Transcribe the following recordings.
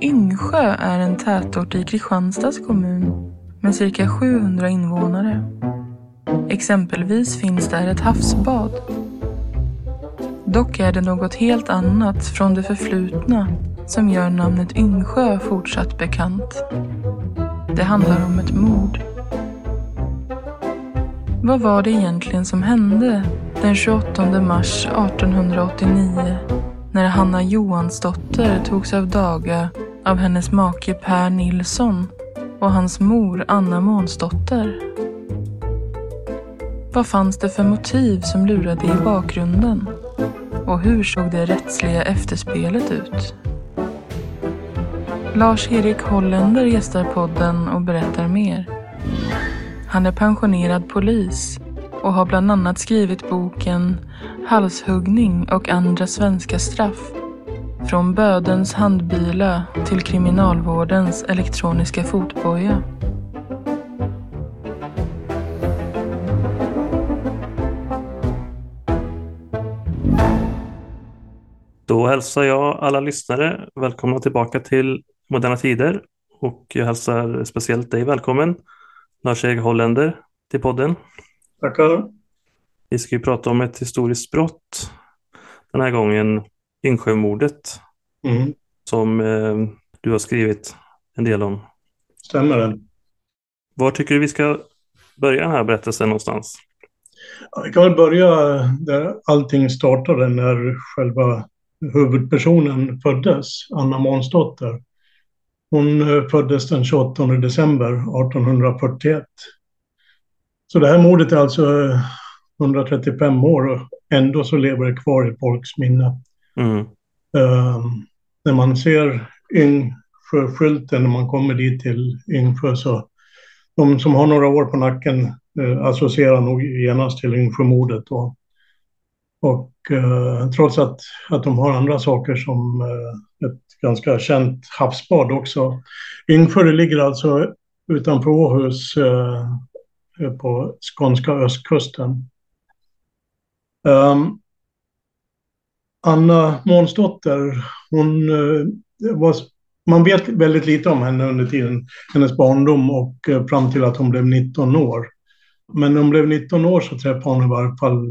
Yngsjö är en tätort i Kristianstads kommun med cirka 700 invånare. Exempelvis finns där ett havsbad. Dock är det något helt annat från det förflutna som gör namnet Yngsjö fortsatt bekant. Det handlar om ett mord. Vad var det egentligen som hände den 28 mars 1889 när Hanna Johansdotter togs av daga av hennes make Per Nilsson och hans mor Anna Månsdotter? Vad fanns det för motiv som lurade i bakgrunden? Och hur såg det rättsliga efterspelet ut? Lars-Erik Holländer gästar podden och berättar mer. Han är pensionerad polis och har bland annat skrivit boken Halshuggning och andra svenska straff. Från bödens handbila till kriminalvårdens elektroniska fotboja. Då hälsar jag alla lyssnare välkomna tillbaka till Moderna Tider och jag hälsar speciellt dig välkommen Lars-Erik Holländer till podden. Tackar. Vi ska ju prata om ett historiskt brott den här gången, Yngsjömordet, Mm. som eh, du har skrivit en del om. Stämmer det? Var tycker du vi ska börja den här berättelsen någonstans? Ja, Vi kan väl börja där allting startade när själva huvudpersonen föddes, Anna Månsdotter. Hon eh, föddes den 28 december 1841. Så det här mordet är alltså eh, 135 år och ändå så lever det kvar i folks minne. Mm. Eh, när man ser Yngsjöskylten när man kommer dit till Yngsjö så de som har några år på nacken eh, associerar nog genast till Yngsjömordet. Och, och eh, trots att, att de har andra saker som eh, ett ganska känt havsbad också. Yngsjö ligger alltså utanför Åhus eh, Eh, på skånska östkusten. Um, Anna Månsdotter, hon eh, var, man vet väldigt lite om henne under tiden, hennes barndom och eh, fram till att hon blev 19 år. Men när hon blev 19 år så träffade hon i varje fall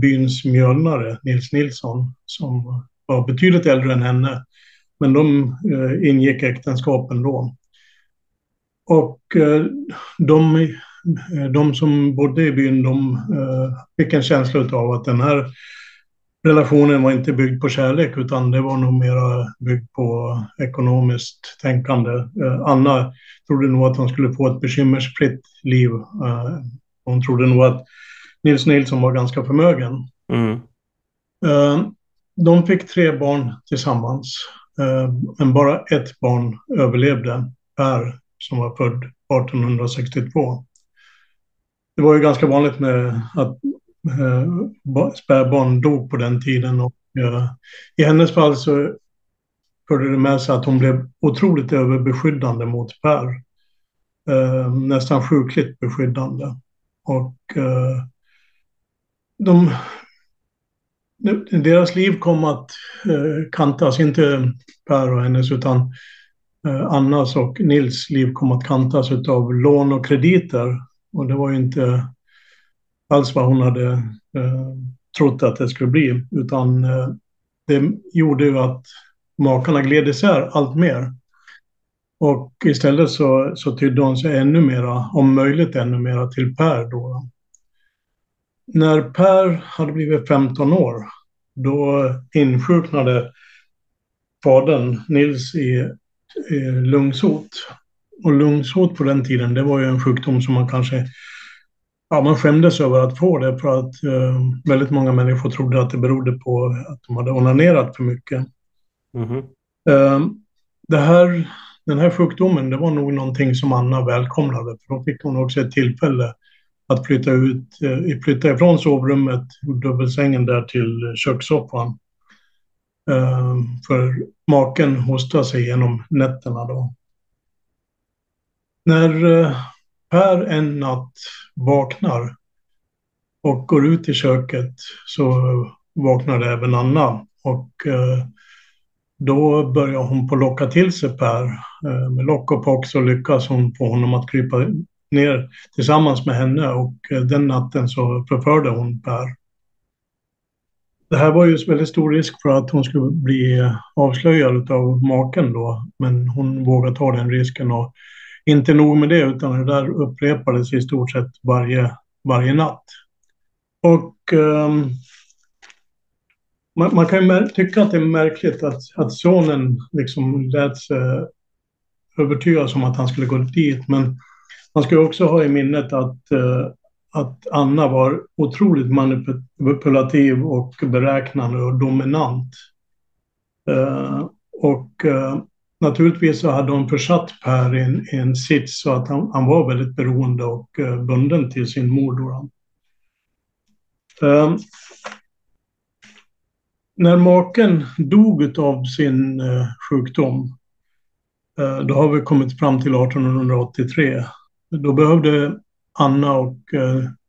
byns mjölnare, Nils Nilsson, som var betydligt äldre än henne. Men de ingick äktenskapen då. Och de, de som bodde i byn, de eh, fick en känsla av att den här relationen var inte byggd på kärlek utan det var nog mera byggt på ekonomiskt tänkande. Eh, Anna trodde nog att hon skulle få ett bekymmersfritt liv. Eh, hon trodde nog att Nils Nilsson var ganska förmögen. Mm. Eh, De fick tre barn tillsammans, eh, men bara ett barn överlevde, Per, som var född 1862. Det var ju ganska vanligt med att eh, spädbarn dog på den tiden och eh, i hennes fall så förde det med sig att hon blev otroligt överbeskyddande mot Per. Eh, nästan sjukligt beskyddande. Och eh, de, deras liv kom att eh, kantas, inte Per och hennes utan eh, Annas och Nils liv kom att kantas av lån och krediter. Och det var ju inte alls vad hon hade eh, trott att det skulle bli. Utan eh, det gjorde ju att makarna gled isär allt mer. Och istället så, så tydde hon sig ännu mera, om möjligt ännu mera, till Per då. När Per hade blivit 15 år, då insjuknade fadern Nils i, i lungsot. Och lungsot på den tiden, det var ju en sjukdom som man kanske Ja, man skämdes över att få det för att eh, väldigt många människor trodde att det berodde på att de hade onanerat för mycket. Mhm. Eh, det här, den här sjukdomen, det var nog någonting som Anna välkomnade. För då fick hon också ett tillfälle att flytta, ut, eh, flytta ifrån sovrummet, dubbelsängen där till kökssoffan. Eh, för maken hostade sig genom nätterna då. När eh, Per en natt vaknar och går ut i köket så vaknar även Anna. Och eh, då börjar hon på locka till sig Per. Eh, med lock och pock så lyckas hon få honom att krypa ner tillsammans med henne och den natten så förförde hon Per. Det här var ju väldigt stor risk för att hon skulle bli avslöjad av maken då, men hon vågade ta den risken och inte nog med det, utan det där upprepades i stort sett varje, varje natt. Och um, man, man, kan ju tycka att det är märkligt att, att sonen liksom lät sig eh, övertygas om att han skulle gå dit, men man ska också ha i minnet att, uh, att Anna var otroligt manipulativ och beräknande och dominant. Uh, och uh, naturligtvis så hade hon försatt Per i en, i en sits så att han, han, var väldigt beroende och eh, bunden till sin mor. Då. Uh, när maken dog av sin uh, sjukdom, uh, då har vi kommit fram till 1883. Då behövde Anna och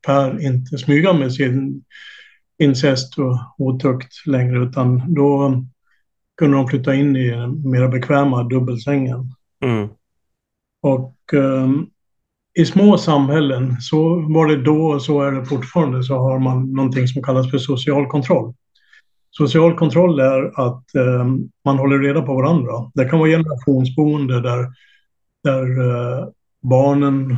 Per inte smyga med sin incest och otukt längre, utan då kunde de flytta in i den mer bekväma dubbelsängen. Mm. Och um, i små samhällen, så var det då och så är det fortfarande, så har man någonting som kallas för social kontroll. Social kontroll är att um, man håller reda på varandra. Det kan vara generationsboende där, där uh, barnen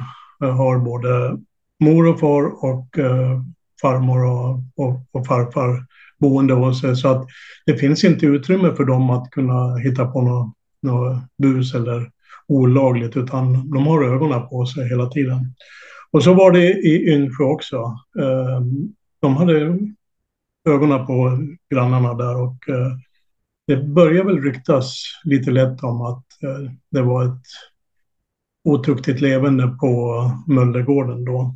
uh, har både mor och far och uh, farmor och, och, och farfar boende hos sig. Så att det finns inte utrymme för dem att kunna hitta på något, något bus eller olagligt, utan de har ögonen på sig hela tiden. Och så var det i Yngsjö också. Ehm, de hade ögonen på grannarna där och eh, det började väl ryktas lite lätt om att eh, det var ett otuktigt levande på Möllergården då.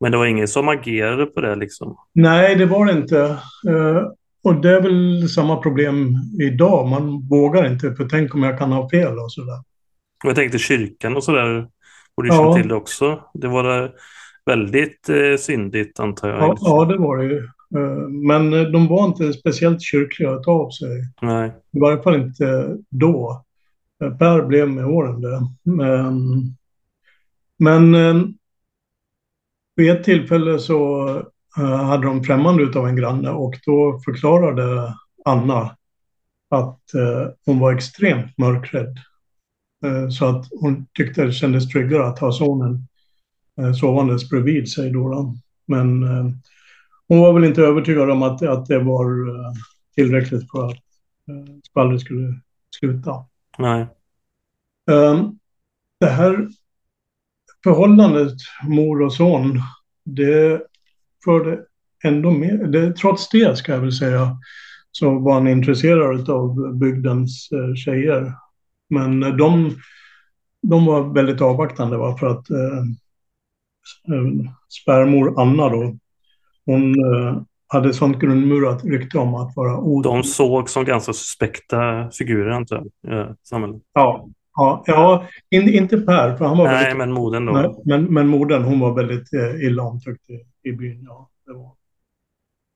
Men det var ingen som agerade på det liksom? Nej, det var det inte. Uh, och det är väl samma problem idag. Man vågar inte, för tänk om jag kan ha fel och sådär. Jag tänkte kyrkan och sådär borde ja. känna till det också. Det var väldigt eh, syndigt antar jag. Ja, ja, det var det ju. Uh, men de var inte speciellt kyrkliga av sig. Nej. I varje fall inte då. Per blev med åren det. Men, men vid ett tillfälle så uh, hade de främmande av en granne och då förklarade Anna att uh, hon var extremt mörkrädd. Uh, så att hon tyckte det kändes tryggare att ha sonen sovandes bredvid sig. Då. Men hon var väl inte övertygad om att, att det var tillräckligt för att skvallret skulle sluta. Nej. Det här förhållandet mor och son, det förde ändå med, det, trots det ska jag väl säga, så var han intresserad av bygdens eh, tjejer. Men eh, de, de var väldigt avvaktande va? för att eh, eh svärmor Anna då, hon eh, hade sånt grundmurat rykte om att vara od. De såg som ganska suspekta figurer antar jag, i samhället. Ja, Ja, ja in, inte Per, för han var Nej, väldigt, men modern då. Nej, men, men modern, hon var väldigt eh, illa omtyckt i, i byn. Ja, det var.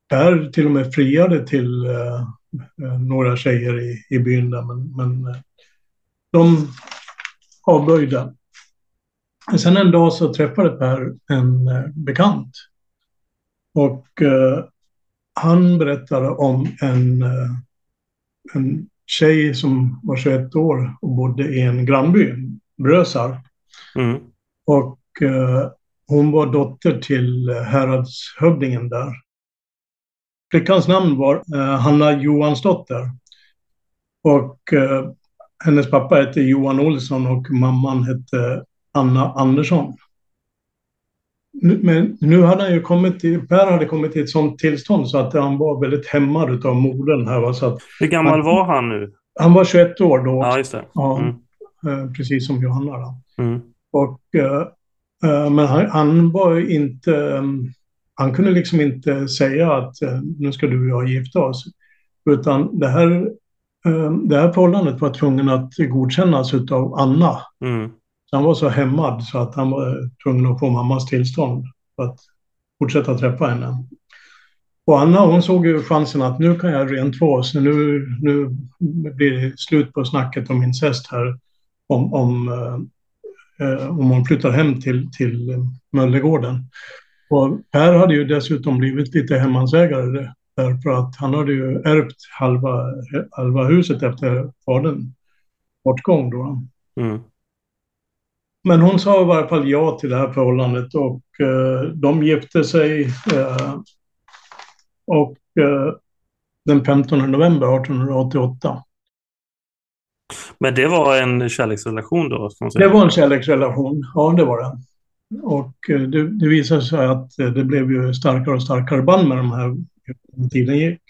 Per till och med friade till eh, eh några tjejer i, i byn där, men, men eh, de avböjde. Sen en dag så träffade Per en eh, bekant. Och eh, han berättade om en, en tjej som var 21 år och bodde i en grannby, Brösarp. Mm. Och eh, hon var dotter till häradshövdingen där. Flickans namn var eh, Hanna Johansdotter. Och eh, hennes pappa hette Johan Olsson och mamman hette Anna Andersson. Men nu hade han ju kommit till, Per hade kommit till ett sånt tillstånd så att han var väldigt hämmad av modern här. Va? Så att Hur gammal han, var han nu? Han var 21 år då. Ja, just det. Ja, mm. Eh, precis som Johanna. Då. Mm. Och, uh, men han, han, var inte... Han kunde liksom inte säga att nu ska du och jag gifta oss. Utan det här, det här förhållandet var tvungen att godkännas av Anna. Mm. Så han var så hämmad så att han var eh, tvungen att få mammas tillstånd för att fortsätta träffa henne. Och Anna hon såg ju chansen att nu kan jag rentvå så nu, nu blir det slut på snacket om incest här. Om, om, eh, eh, om hon flyttar hem till, till Möllegården. Och Per hade ju dessutom blivit lite hemmansägare därför att han hade ju ärvt halva, halva huset efter faderns bortgång. Då. Mm. Men hon sa i varje fall ja till det här förhållandet och eh, de gifte sig. Eh, och eh, den 15 november 1888. Men det var en kärleksrelation då? Det var en kärleksrelation, ja det var det. Och eh, det, det visade sig att det blev ju starkare och starkare band med de här tiden gick.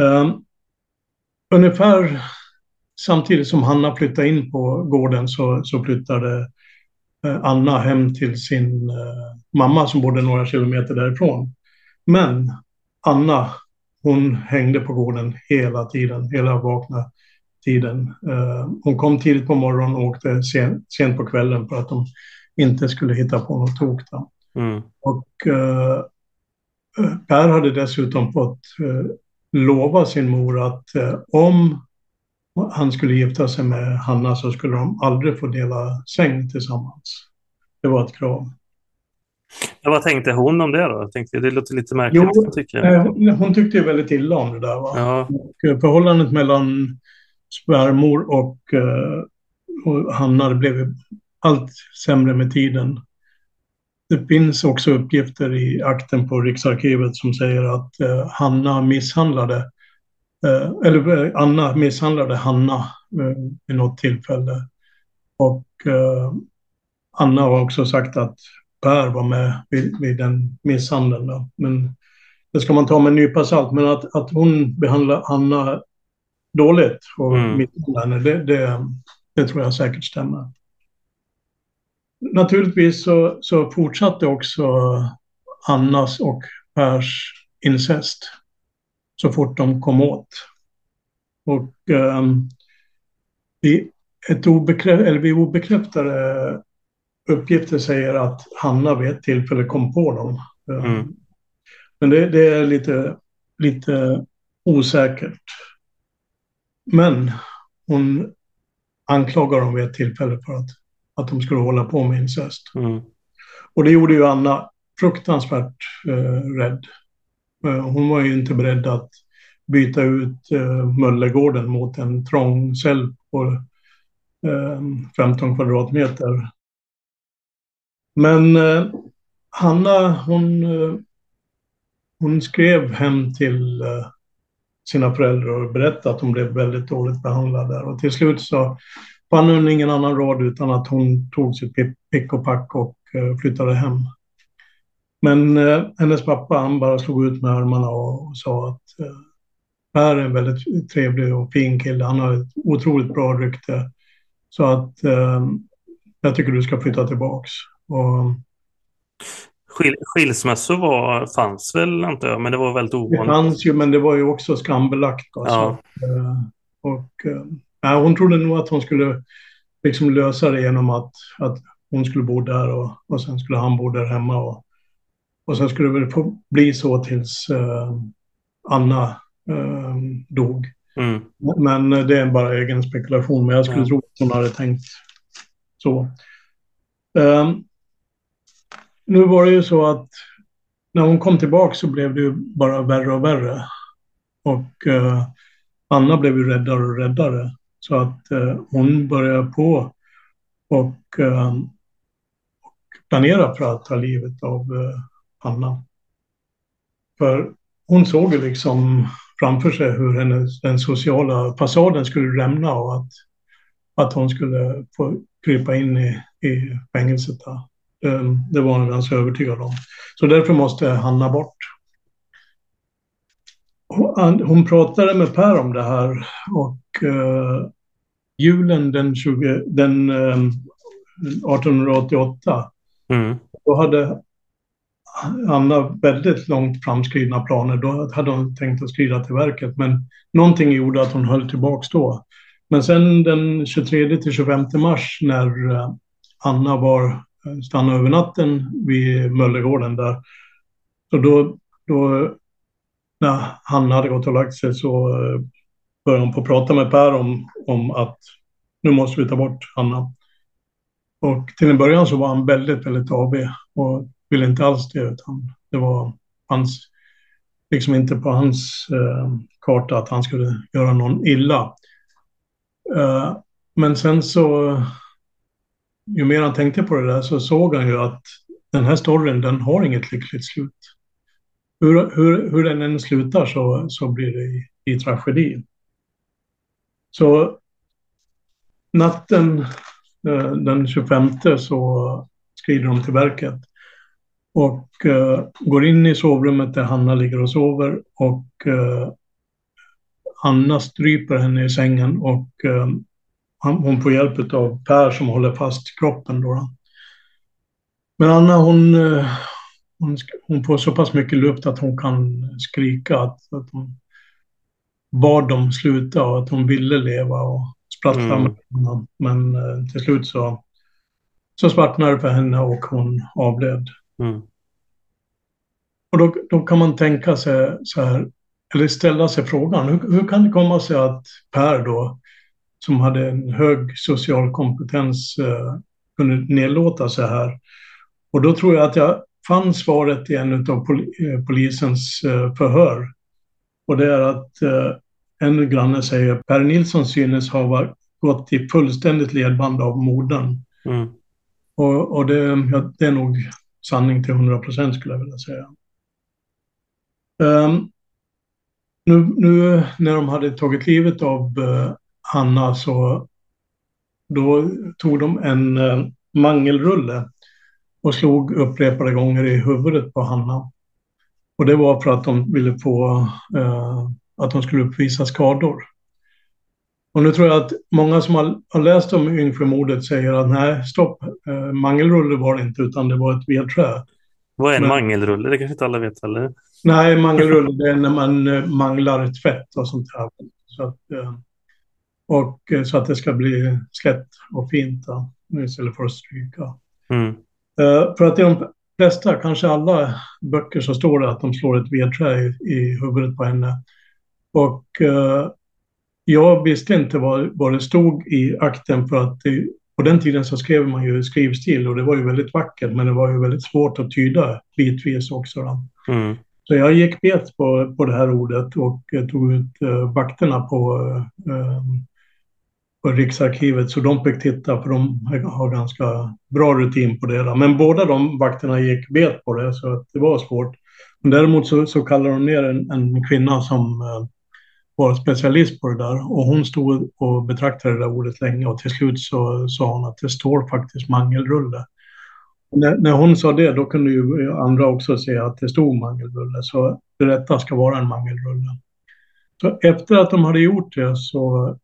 Um, ungefär samtidigt som Hanna flyttade in på gården så, så flyttade uh, Anna hem till sin uh, mamma som bodde några kilometer därifrån. Men Anna, hon hängde på gården hela tiden, hela vakna tiden. Uh, hon kom tidigt på morgonen och åkte sen, sent på kvällen för att de inte skulle hitta på något tok. Mm. Och Per hade dessutom fått lova sin mor att om han skulle gifta sig med Hanna så skulle de aldrig få dela säng tillsammans. Det var ett krav. Ja, vad tänkte hon om det då? Jag tänkte, det låter lite märkligt. Jo, hon, hon tyckte ju väldigt illa om det där. Va? Ja. Och förhållandet mellan svärmor och, och Hanna blev allt sämre med tiden. Det finns också uppgifter i akten på Riksarkivet som säger att eh, Hanna misshandlade, eh, eller eh, Anna misshandlade Hanna eh, vid något tillfälle. Och eh, Anna har också sagt att Per var med vid, vid den misshandeln. Då. Men det ska man ta med en nypa salt. Men att, att hon behandlar Hanna dåligt och mm. misshandlar henne, det, det, det tror jag säkert stämmer naturligtvis så, så fortsatte också Annas och Pers incest så fort de kom åt. Och um, vi, ett obekrä eller vi obekräftade uppgifter säger att Hanna vid ett tillfälle kom på dem. Ehm, mm. Men det, det, är lite, lite osäkert. Men hon anklagar dem vid ett tillfälle för att att de skulle hålla på med incest. Mm. Och det gjorde ju Anna fruktansvärt eh, rädd. Eh, hon var ju inte beredd att byta ut eh, Möllegården mot en trång cell på eh, 15 kvadratmeter. Men eh, Hanna, hon, eh, hon skrev hem till eh, sina föräldrar och berättade att hon blev väldigt dåligt behandlad där. Och till slut så fann hon ingen annan råd utan att hon tog sitt pick och pack och eh, flyttade hem. Men eh, hennes pappa han bara slog ut med armarna och, sa att eh, Per är en väldigt trevlig och fin kille. Han har ett otroligt bra rykte. Så att eh, jag tycker du ska flytta tillbaks. Och, Skil, skilsmässor var, fanns väl antar jag, men det var väldigt ovanligt. Det fanns ju, men det var ju också skambelagt. Alltså. Ja. Och, Nej, hon trodde nog att hon skulle liksom lösa det genom att, att hon skulle bo där och, och sen skulle han bo där hemma. Och, och sen skulle det väl få bli så tills uh, Anna uh, dog. Mm. Men det är bara egen spekulation, men jag skulle ja. tro att hon hade tänkt så. Um, nu var det ju så att när hon kom tillbaka så blev det ju bara värre och värre. Och uh, Anna blev ju räddare och räddare. Så att eh, hon börjar på och, eh, och planera för att ta livet av eh, Anna. För hon såg liksom framför sig hur hennes, den sociala fasaden skulle rämna och att, att hon skulle få krypa in i, i fängelset. Där. Det var hon ganska övertygad om. Så därför måste Hanna bort. Hon pratade med Per om det här och eh, julen den, 20, den eh, 1888 mm. då hade Anna väldigt långt framskridna planer. Då hade hon tänkt att skrida till verket, men någonting gjorde att hon höll tillbaks då. Men sen den 23 till 25 mars när eh, Anna var eh, stannade över natten vid Möllegården där, så då då när han hade gått och lagt sig så eh, började hon på att prata med Per om, om att nu måste vi ta bort Hanna. Och till en början så var han väldigt, väldigt AB och ville inte alls det, utan det var hans, liksom inte på hans eh, karta att han skulle göra någon illa. Eh, men sen så, ju mer han tänkte på det där så såg han ju att den här storyn, den har inget lyckligt slut. Hur, hur, hur den än slutar så, så blir det i, i tragedi. Så natten eh, den 25 så skrider de till verket och eh, går in i sovrummet där Hanna ligger och sover och eh, Anna stryper henne i sängen och eh, hon får hjälp av Per som håller fast kroppen. Då. Men Anna hon, eh, hon, hon, får så pass mycket luft att hon kan skrika att, att hon bad dem sluta och att hon ville leva och sprattla mm. med honom. Men eh, till slut så, så svartnade det för henne och hon avled. Mm. Och då, då kan man tänka sig så här, eller ställa sig frågan, hur, hur kan det komma sig att Per då, som hade en hög social kompetens, eh, kunde nedlåta sig här? Och då tror jag att jag fann svaret i en av pol eh, polisens eh, förhör. Och det är att eh, en granne säger Per Nilsson synes ha gått i fullständigt ledband av modern. Mm. Och, och det, ja, det, är nog sanning till 100 procent skulle jag vilja säga. Um, nu, nu, när de hade tagit livet av eh, uh, Hanna så då tog de en uh, mangelrulle och slog upprepade gånger i huvudet på Hanna. Och det var för att de ville få uh, att de skulle uppvisa skador. Och nu tror jag att många som har, läst om Yngsjömordet säger att nej, stopp, uh, mangelrulle var det inte utan det var ett vedträ. Vad är en Men, mangelrulle? Det kanske inte alla vet heller. Nej, mangelrulle det är när man uh, manglar tvätt och sånt där. Så att, och så att det ska bli slätt och fint då, istället för att stryka. Mm. för att de flesta, kanske alla böcker så står det att de slår ett vedträ i, i huvudet på henne. Och jag visste inte vad, vad det stod i akten för att det, på den tiden så skrev man ju skrivstil och det var ju väldigt vackert men det var ju väldigt svårt att tyda bitvis också. Mm. Så jag gick bet på, på det här ordet och tog ut uh, vakterna på, uh, på Riksarkivet så de fick titta för de har ganska bra rutin på det. Men båda de vakterna gick bet på det så det var svårt. Men däremot så, så kallade de ner en, en kvinna som uh, var specialist på det där och hon stod och betraktade det där ordet länge och till slut så sa hon att det står faktiskt mangelrulle. När, när hon sa det då kunde ju andra också säga att det stod mangelrulle så det rätta ska vara en mangelrulle. Så efter att de hade gjort det så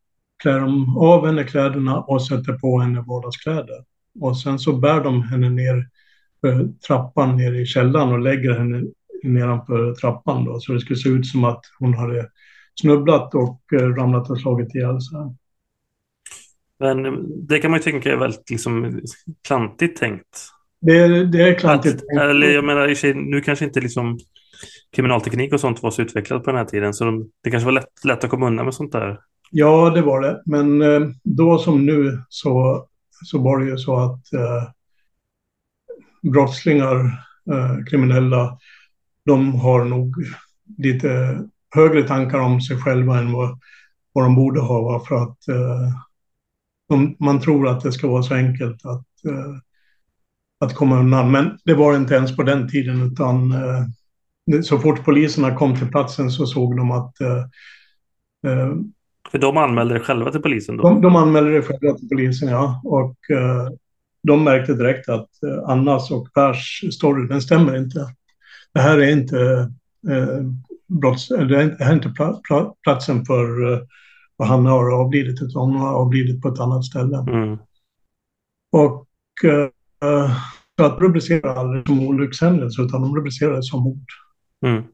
klär de av henne kläderna och sätter på henne vardagskläder. Och sen så bär de henne ner för trappan ner i källaren och lägger henne nedanför trappan då, så det skulle se ut som att hon hade snubblat och eh, ramlat och slagit ihjäl sig. Men det kan man ju tänka är väldigt liksom klantigt tänkt. Det är, det är klantigt att, tänkt. Eller jag menar, nu kanske inte liksom kriminalteknik och sånt var så utvecklat på den här tiden, så de, det kanske var lätt, lätt att komma undan med sånt där. Ja, det var det. Men eh, då som nu så, så var det ju så att eh, brottslingar, eh, kriminella, de har nog lite högre tankar om sig själva än vad, vad de borde ha. För att eh, de, man tror att det ska vara så enkelt att, eh, att komma undan. Men det var inte ens på den tiden utan eh, så fort poliserna kom till platsen så såg de att eh, eh, för de anmälde det själva till polisen då? De, de anmälde det själva till polisen, ja. Och eh, de märkte direkt att Annas och Pers story, den stämmer inte. Det här är inte brotts, det är inte platsen för uh, vad han har avlidit, utan hon har avlidit på ett annat ställe. Mm. Och så att rubricera aldrig som olyckshändelse, utan de rubricerade som mord. Mm.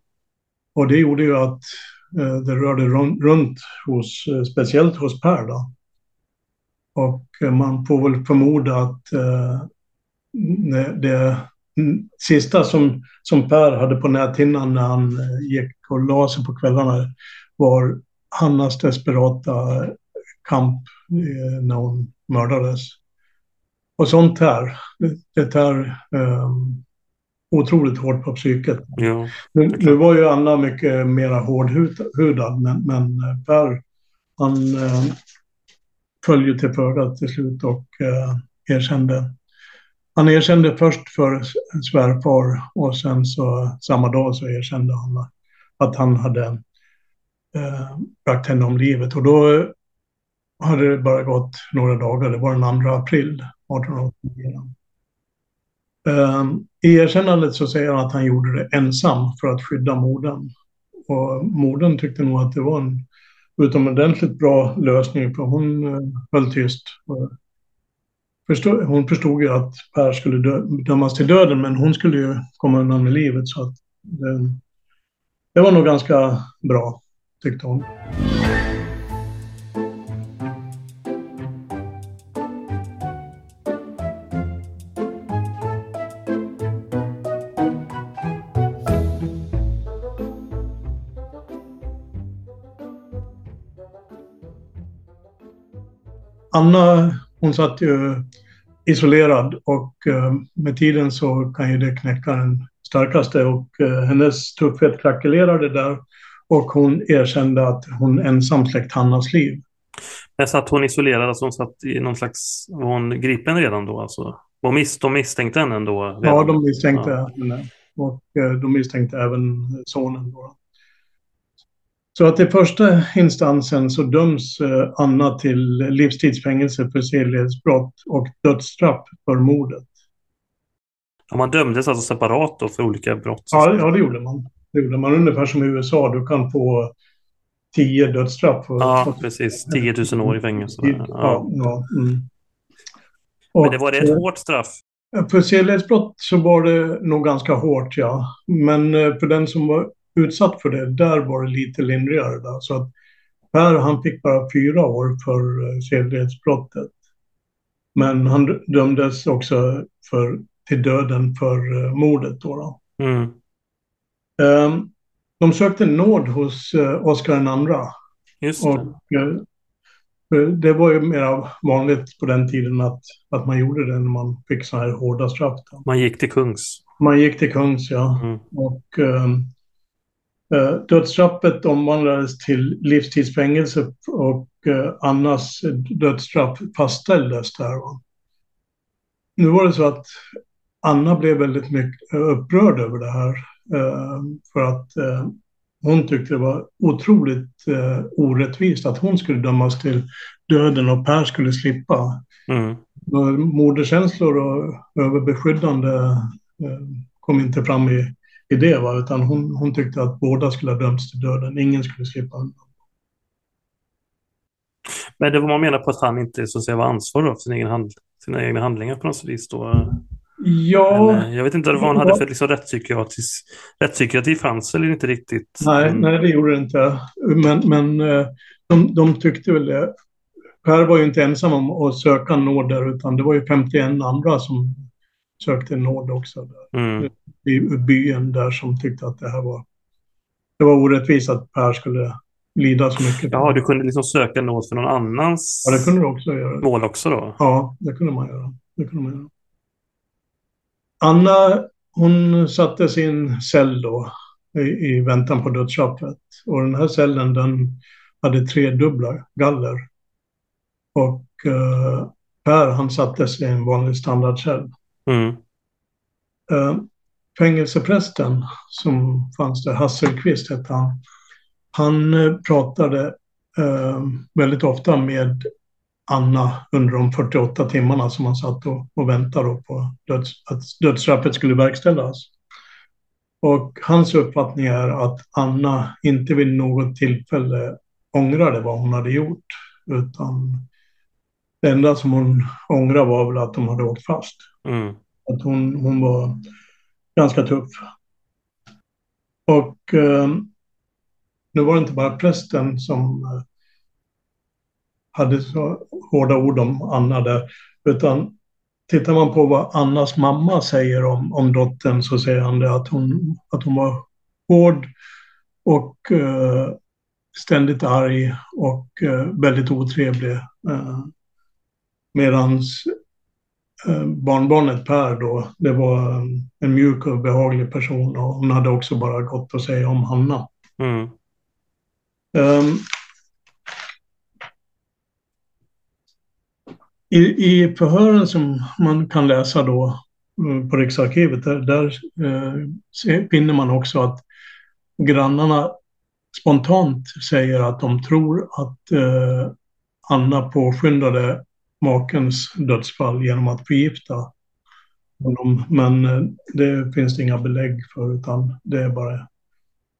Och det gjorde ju att uh, det rörde runt hos, speciellt hos Per då. Och man får väl förmoda att det, sista som, som Per hade på näthinnan när han eh, gick och la sig på kvällarna var Hannas desperata kamp eh, när hon mördades. Och sånt här, det, tär um, otroligt hårt på psyket. Ja, nu, nu, var ju Anna mycket mer hårdhudad, men, men Per, han föll ju till föga till slut och uh, erkände han erkände först för svärfar och sen så samma dag så erkände han att han hade eh, bragt henne om livet. Och då hade det bara gått några dagar, det var den 2 april 1889. Ehm, I erkännandet så säger han att han gjorde det ensam för att skydda modern. Och modern tyckte nog att det var en utomordentligt bra lösning för hon eh, höll tyst förstod, hon förstod ju att Per skulle dö, dömas till döden, men hon skulle ju komma undan med livet. Så att det, det var nog ganska bra, tyckte hon. Anna hon satt ju isolerad och eh, med tiden så kan ju det knäcka den starkaste och eh, hennes tuffhet krackelerade där och hon erkände att hon ensam släckt Hannas liv. Men satt hon isolerad, alltså hon satt i någon slags, var hon gripen redan då alltså? De, miss, de misstänkte henne ändå? Redan. Ja, de misstänkte ja. henne. Och eh, de misstänkte även sonen då. Så att i första instansen så döms eh, Anna till livstidsfängelse för sedlighetsbrott och dödsstraff för mordet. Ja, man dömdes alltså separat då för olika brott? Ja, ja det gjorde man. Det gjorde man ungefär som i USA. Du kan få tio dödsstraff. För, ja, precis. 10 000 år i fängelse. Ja. Ja, ja, mm. Men det var det ett hårt straff? För sedlighetsbrott så var det nog ganska hårt, ja. Men eh, för den som var utsatt för det, där var det lite lindrigare. Då. Så att Per han fick bara fyra år för eh, sedlighetsbrottet. Men han dömdes också för, till döden för uh, mordet. Då, då. Mm. Um, de sökte nåd hos uh, Oscar II. Just det. Och, uh, det var ju mer vanligt på den tiden att, att man gjorde det när man fick så här hårda straff. Då. Man gick till kungs. Man gick till kungs, ja. Mm. Och um, Eh, dödsstraffet omvandlades till livstidsfängelse och eh, Annas dödsstraff fastställdes där. Nu var det så att Anna blev väldigt mycket upprörd över det här eh, för att hon tyckte det var otroligt orättvist att hon skulle dömas till döden och Per skulle slippa. Mm. Moderkänslor och överbeskyddande kom inte fram i i det, va? utan hon, hon tyckte att båda skulle ha dömts till döden. Ingen skulle slippa undan. Men det var man menar på att han inte så att säga, var ansvarig för sina egna, hand, sina egna handlingar på något vis då? Ja. Men, eh, jag vet inte vad han hade för liksom, rättspsykiatrisk... Rättspsykiatri fanns eller inte riktigt? Nej, mm. nej det gjorde det inte. Men, men eh, de, de tyckte väl det. Per var ju inte ensam om att söka nåd där, utan det var ju 51 andra som sökte nåd också. Där. Mm. I byn där som tyckte att det här var, det var orättvist att Per skulle lida så mycket. Ja, du kunde liksom söka nåd för någon annans ja, det kunde du också göra. mål också då? Ja, det kunde man göra. Det kunde man göra. Anna, hon satte sin cell då i, i väntan på dödsstraffet. Och den här cellen den hade tre dubbla galler. Och uh, Per han sattes i en vanlig standardcell. Mm. Uh, fängelseprästen som fanns där, Hasselqvist hette han, han eh, pratade uh, väldigt ofta med Anna under de 48 timmarna som han satt och, och väntade på döds, att dödsstraffet skulle verkställas. Och hans uppfattning är att Anna inte vid något tillfälle ångrade vad hon hade gjort, utan det enda som hon ångrade var väl att de hade åkt fast. Mm. Att hon, hon var ganska tuff. Och eh, nu var det inte bara prästen som eh, hade så hårda ord om Anna där, utan tittar man på vad Annas mamma säger om, om dottern så säger han det att hon, att hon var hård och eh, ständigt arg och eh, väldigt otrevlig. Eh, medans eh, barnbarnet Per då, det var en mjuk och behaglig person och hon hade också bara gott att säga om Hanna. Mm. Um, i, I förhören som man kan läsa då mm, på Riksarkivet, där, där eh, finner man också att grannarna spontant säger att de tror att eh, Anna påskyndade makens dödsfall genom att förgifta honom. Men eh, det finns det inga belägg för, utan det är bara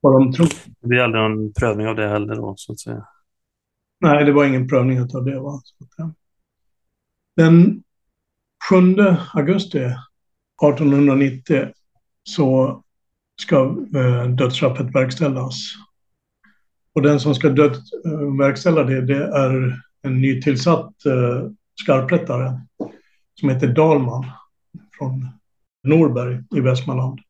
vad de tror. Det blir aldrig någon prövning av det heller då, så att säga. Nej, det var ingen prövning av det. Va? Den 7 augusti 1890 så ska eh, dödsstraffet verkställas. Och den som ska död, eh, verkställa det, det är en nytillsatt eh, skarprättare som heter Dalman från Norberg i Västmanland.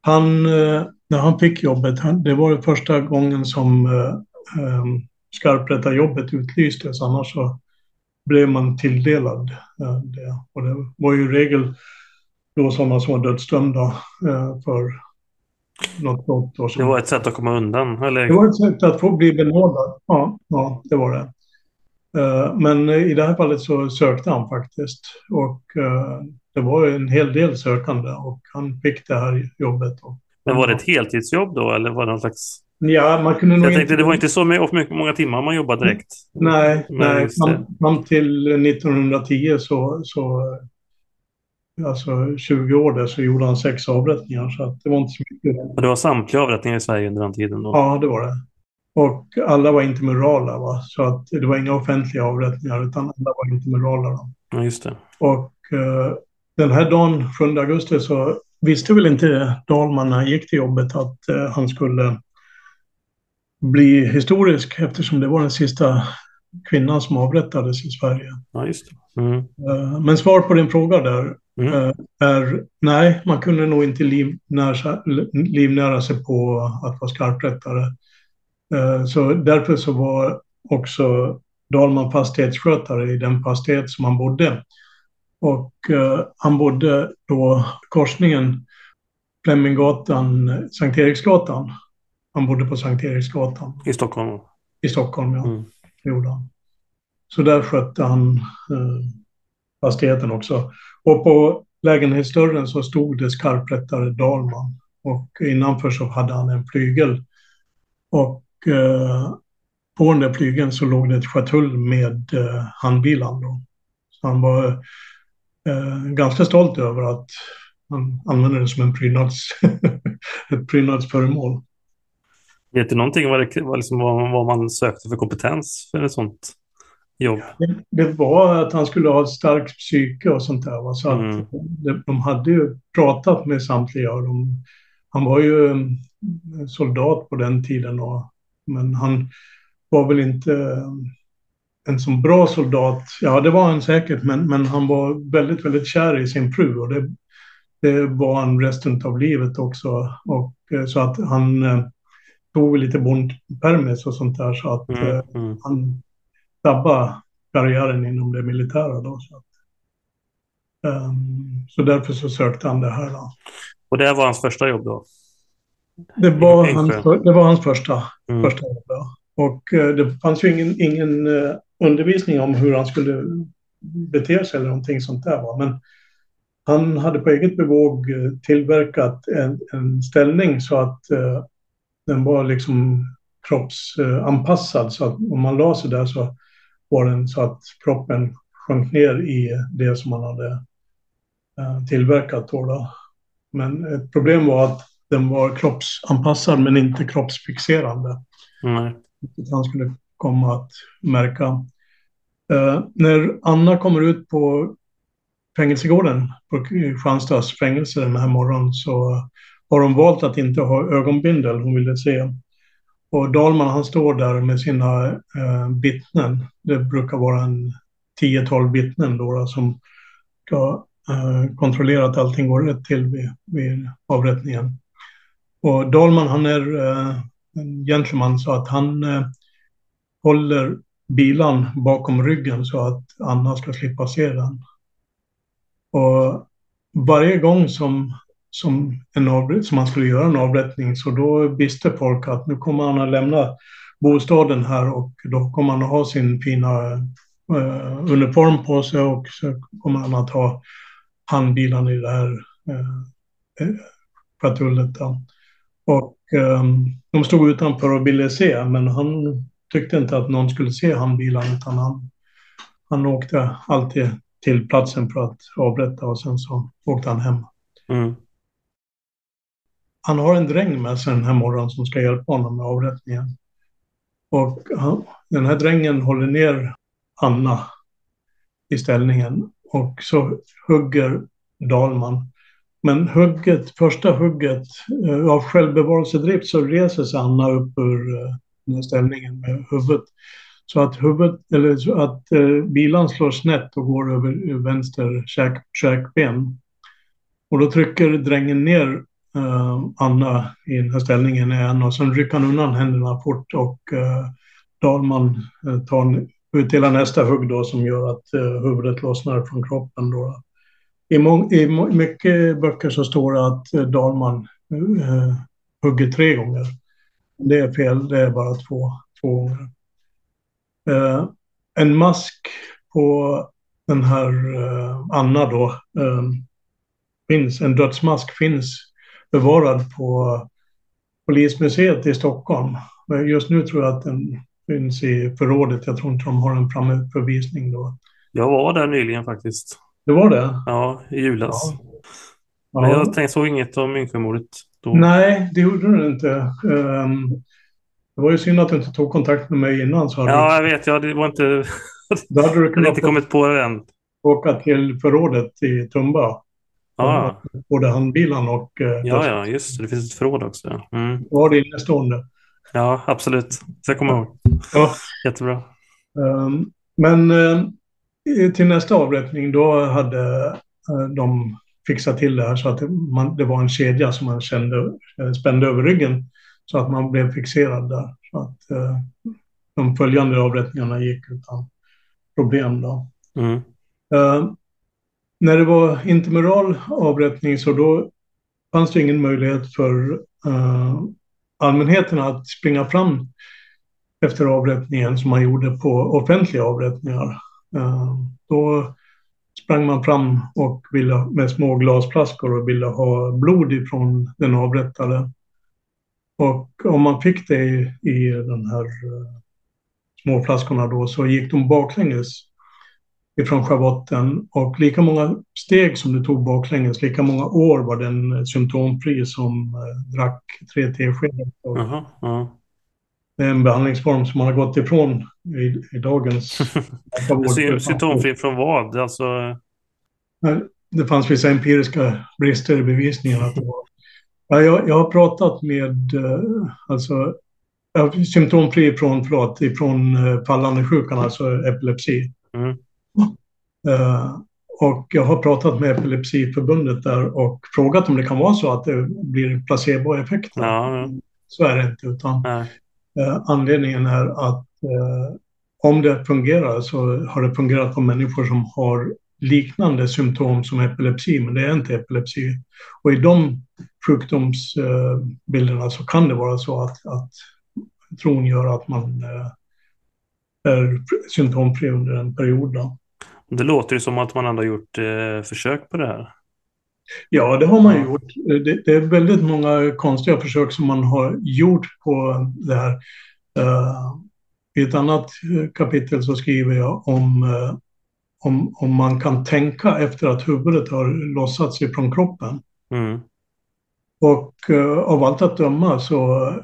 Han, eh, när han fick jobbet, han, det var första gången som eh, eh, skarprättarjobbet utlystes, annars så blev man tilldelad eh, det. Och det var ju i regel då sådana som var dödsdömda eh, för något brott. Det var ett sätt att komma undan? Eller? Det var ett sätt att få bli benådad. Ja, ja, det var det. Eh, men i det här fallet så sökte han faktiskt. Och eh, det var en hel del sökande och han fick det här jobbet. Men var det ett heltidsjobb då eller var det någon slags... Ja, man kunde nog Jag tänkte inte... det var inte så mycket, många timmar man jobbade direkt. Nej, Men nej. Fram, fram till 1910 så, så alltså 20 år där så gjorde han sex avrättningar så det var inte så mycket. Och det var samtliga avrättningar i Sverige under den tiden då? Ja, det var det. Och alla var inte murala va? så att det var inga offentliga avrättningar utan alla var inte murala. Då. Ja, just det. Och eh, den här dagen, 7 augusti, så visste väl inte Dahlman när han gick till jobbet att eh, han skulle bli historisk eftersom det var den sista kvinnan som avrättades i Sverige. Ja, just det. Mm. Eh, men svar på din fråga där Mm. eh, är nej, man kunde nog inte livnära sig på att vara skarprättare. Eh, Så därför så var också Dahlman fastighetsskötare i den fastighet som han bodde. Och eh, han bodde då korsningen Fleminggatan, Sankt Eriksgatan. Han bodde på Sankt Eriksgatan I Stockholm? i Stockholm, ja. Mm. Det gjorde han. Så där skötte han eh, fastigheten också. Och på lägenhetsdörren så stod det skarprättare Dahlman. Och innanför så hade han en flygel. Och på den där flygeln så låg det ett schatull med eh, handbilan. Då. Så han var eh, ganska stolt över att han använde det som en prydnads, ett prydnadsföremål. Vet du någonting vad, det, vad, liksom, vad, vad man sökte för kompetens för ett sånt jobb? Det, det var att han skulle ha ett starkt psyke och sånt där. Va? Så att Mm. de, de hade ju pratat med samtliga. Och de, han var ju en soldat på den tiden. Och, men han var väl inte en så bra soldat. Ja, det var han säkert, men, men han var väldigt, väldigt kär i sin fru. Och det, det var han resten av livet också. Och, eh, så att han eh, tog lite bondpermis och sånt där. Så att eh, Mm. Mm. han tabbade karriären inom det militära då. Så, att, ehm, så därför så sökte han det här då. Och det här var hans första jobb då? Det var, hans, det var hans första, Mm. första jobb. Och eh, det fanns ju ingen, ingen eh, undervisning om hur han skulle bete sig eller någonting sånt där. Va? Men han hade på eget bevåg eh, tillverkat en, en ställning så att eh, den var liksom kroppsanpassad. Så att om man la sig där så var den så att kroppen sjönk ner i det som man hade eh, tillverkat. Då, då. Men ett problem var att den var kroppsanpassad men inte kroppsfixerande. Nej. Vilket han skulle komma att märka. Eh, när Anna kommer ut på fängelsegården på Kristianstads fängelse den här morgonen så har hon valt att inte ha ögonbindel. Hon ville se. Och Dahlman han står där med sina eh, vittnen. Det brukar vara en 10-12 vittnen då som ska eh, kontrollera att allting går rätt till vid, vid avrättningen. Och Dahlman han är eh, en gentleman så att han eh, håller bilan bakom ryggen så att Anna ska slippa se den. Och varje gång som, som, en som han skulle göra en avrättning så då visste folk att nu kommer han att lämna bostaden här och då kommer han att ha sin fina eh, uniform på sig och så kommer han att ha handbilen i det här eh, eh patullet. Och eh, de stod utanför och ville se, men han tyckte inte att någon skulle se handbilen utan han, han åkte alltid till platsen för att avrätta och sen så åkte han hem. Mm. Han har en dräng med sig den här morgonen som ska hjälpa honom med avrättningen. Och han, den här drängen håller ner Anna i ställningen och så hugger Dalman. Men hugget, första hugget, eh, av självbevarelsedrift så reser sig Anna upp ur eh, den här ställningen med huvudet. Så att, huvudet, eller så att eh, bilan slår snett och går över vänster käk, käkben. Och då trycker drängen ner eh, Anna i den här ställningen igen och sen rycker han undan händerna fort och eh, Dahlman eh, tar utdelar nästa hugg då som gör att eh, huvudet lossnar från kroppen. Då. I, må, I mycket böcker så står det att eh, Dalman eh, hugger tre gånger. Det är fel, det är bara två, två gånger. Eh, en mask på den här eh, Anna då eh, finns, en dödsmask finns bevarad på Polismuseet i Stockholm. Just nu tror jag att den finns i förrådet. Jag tror inte de har en framme för visning då. Jag var där nyligen faktiskt. Det var det? Ja, i julas. Ja. Men jag tänkte, såg inget om Yngsjömordet då. Nej, det gjorde du inte. Um, det var ju synd att du inte tog kontakt med mig innan. Så ja, jag vet. Ja, det var inte... Då hade du kunnat inte kommit på det än. Åka till förrådet i Tumba. Ja. Både handbilen och... Uh, ja, ja, just det. Det finns ett förråd också. Mm. Var det innestående? Ja, absolut. Så jag kommer ihåg. Ja. Jättebra. Um, men uh, till nästa avrättning då hade uh, de fixat till det här så att man, det var en kedja som man kände, uh, spände över ryggen så att man blev fixerad där. Så att uh, de följande avrättningarna gick utan problem. Då. Mm. när det var intermural avrättning så då fanns det ingen möjlighet för allmänheten att springa fram efter avrättningen som man gjorde på offentliga avrättningar. Eh, då sprang man fram och ville med små glasflaskor och ville ha blod ifrån den avrättade. Och om man fick det i, den här eh, små flaskorna då så gick de baklänges ifrån schavotten och lika många steg som det tog baklänges, lika många år var den eh, symptomfri som drack tre teskedar. Det är en behandlingsform som man har gått ifrån i, i dagens Symptomfri från vad? Alltså... Det fanns vissa empiriska brister i bevisningen. Att det var... ja, jag, jag har pratat med, eh, alltså, symptomfri från, förlåt, ifrån eh, fallande sjukan, alltså epilepsi. Mm. Uh, och jag har pratat med Epilepsiförbundet där och frågat om det kan vara så att det blir placeboeffekter. Ja. Så är det inte, utan ja. Eh, anledningen är att eh, om det fungerar så har det fungerat på människor som har liknande symptom som epilepsi, men det är inte epilepsi. Och i de sjukdomsbilderna eh, så kan det vara så att, att tron gör att man är symptomfri under en period. Då. Det låter ju som att man ändå gjort försök på det här. Ja, det har man gjort. Det, det, är väldigt många konstiga försök som man har gjort på det här. Uh, I ett annat eh, kapitel så skriver jag om, uh, om, om man kan tänka efter att huvudet har lossats ifrån kroppen. Mm. Och uh, av allt att döma så,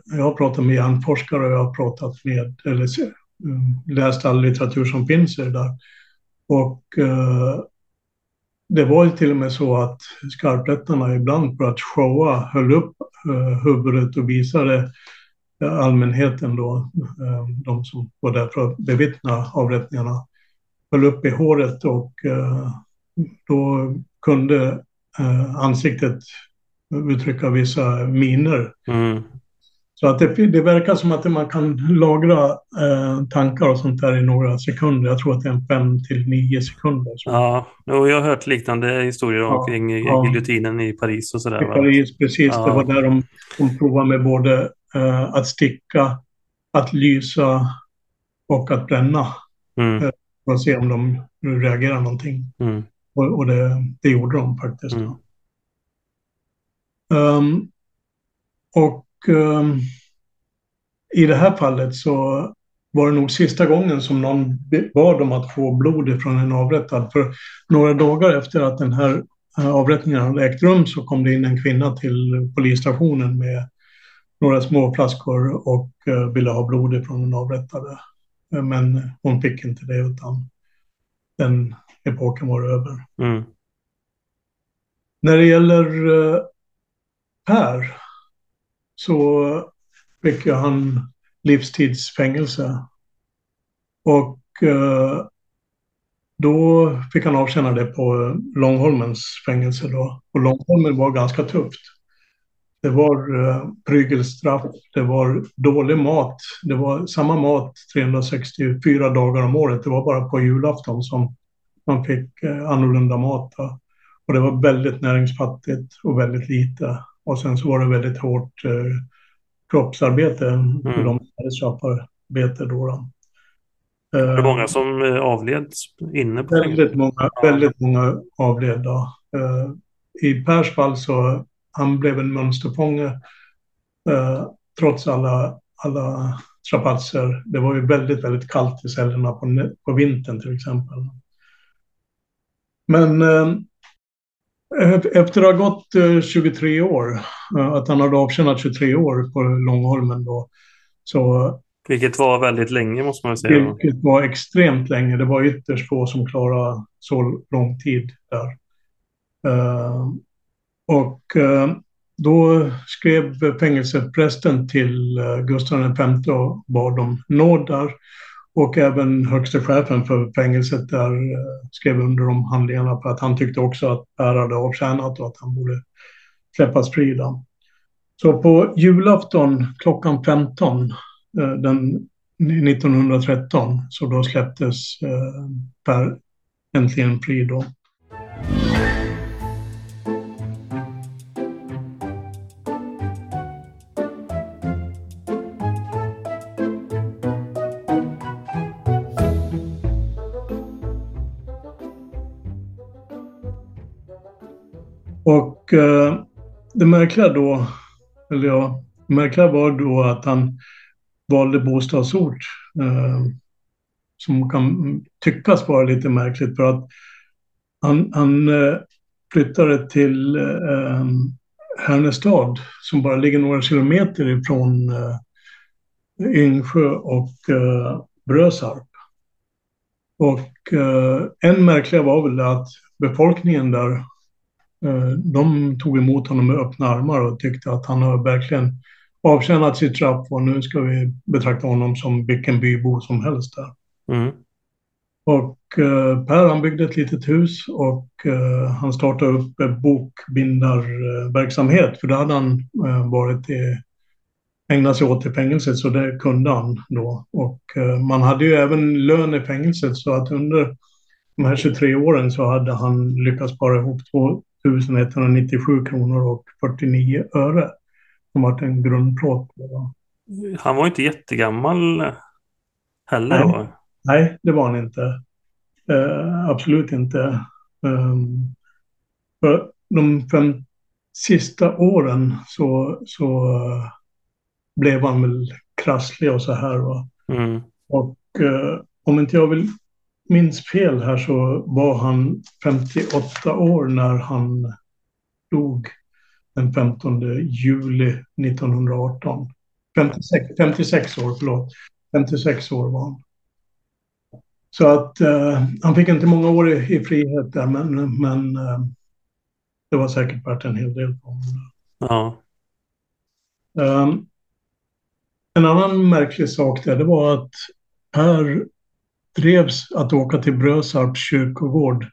jag har pratat med hjärnforskare och jag har pratat med, eller läst all litteratur som finns i det där. Och det var ju till och med så att skarprättarna ibland för att showa höll upp eh, huvudet och visade eh, allmänheten då, eh, de som var där för att bevittna avrättningarna, höll upp i håret och eh, då kunde eh, ansiktet uttrycka vissa miner. Mm. Så att det, det verkar som att man kan lagra eh, tankar och sånt där i några sekunder. Jag tror att det är en fem till nio sekunder. Så. Ja, och jag har hört liknande historier Ja, omkring ja. giljotinen i Paris och sådär. I? Paris, precis. Ja. Det var där de, de provade med både eh, att sticka, att lysa och att bränna. Mm, För att se om de reagerar någonting. mm, Och, och det, det gjorde de faktiskt. mm. Ehm, och ehm, i det här fallet så var det nog sista gången som någon bad om att få blod ifrån en avrättad. För några dagar efter att den här eh, avrättningen hade ägt rum så kom det in en kvinna till polisstationen med några små flaskor och eh, ville ha blod ifrån den avrättade. Eh, Men hon fick inte det utan den epoken var över. Mm, När det gäller eh, Per så fick ju han livstidsfängelse. Och eh, då fick han avtjäna det på eh, Långholmens fängelse då. Och Långholmen var ganska tufft. Det var eh, prygelstraff, det var dålig mat. Det var samma mat 364 dagar om året. Det var bara på julafton som man fick eh, annorlunda mat. Då. Och det var väldigt näringsfattigt och väldigt lite. Och sen så var det väldigt hårt eh, kroppsarbete för Mm. de som hade straffarbete då. då. Det Eh, var många som eh, avled inne på. Väldigt många, väldigt många avled då. Eh, I Pers fall så han blev en mönsterfånge eh, trots alla, alla strapatser. Det var ju väldigt, väldigt kallt i cellerna på, på vintern till exempel. Men eh, efter att ha gått eh, 23 år, eh, att han hade avtjänat 23 år på Långholmen då, så Vilket var väldigt länge måste man säga. vilket var extremt länge. Det var ytterst få som klarade så lång tid där. Eh, och eh, då skrev fängelseprästen till Gustav V och bad om nåd där. Och även högste chefen för fängelset där eh, skrev under de handlingarna för att han tyckte också att Per hade avtjänat och att han borde släppas fri. Då. Så på julafton klockan 15 eh, den 1913 så då släpptes eh, Per äntligen fri då. Och eh, det märkliga då, eller ja, det märkliga var då att han valde bostadsort eh, som kan tyckas vara lite märkligt för att han, han eh, flyttade till eh, Härnestad som bara ligger några kilometer ifrån eh, Yngsjö och eh, Brösarp. Och eh, en märkliga var väl att befolkningen där de tog emot honom med öppna armar och tyckte att han har verkligen avtjänat sitt straff och nu ska vi betrakta honom som vilken bybo som helst där. Mm. Och eh, Per han byggde ett litet hus och eh, han startade upp eh, bokbindarverksamhet för det hade han eh, varit i, ägnat sig åt i fängelset så det kunde han då. Och eh, man hade ju även lön i fängelset så att under de här 23 åren så hade han lyckats spara ihop 2197 kronor och 49 öre. Som varit en grundplåt. Han var inte jättegammal heller Nej. då. Nej, det var han inte. Eh, absolut inte. Um, för de fem sista åren så, så eh, blev han väl krasslig och så här. Va? Mm. Och eh, om inte jag vill minns fel här så var han 58 år när han dog den 15 juli 1918. 56, 56 år, förlåt. 56 år var han. Så att eh, han fick inte många år i, i frihet där, men, men eh, det var säkert värt en hel del på honom. Ja. Um, en annan märklig sak där, det var att Per drevs att åka till Brösarps kyrkogård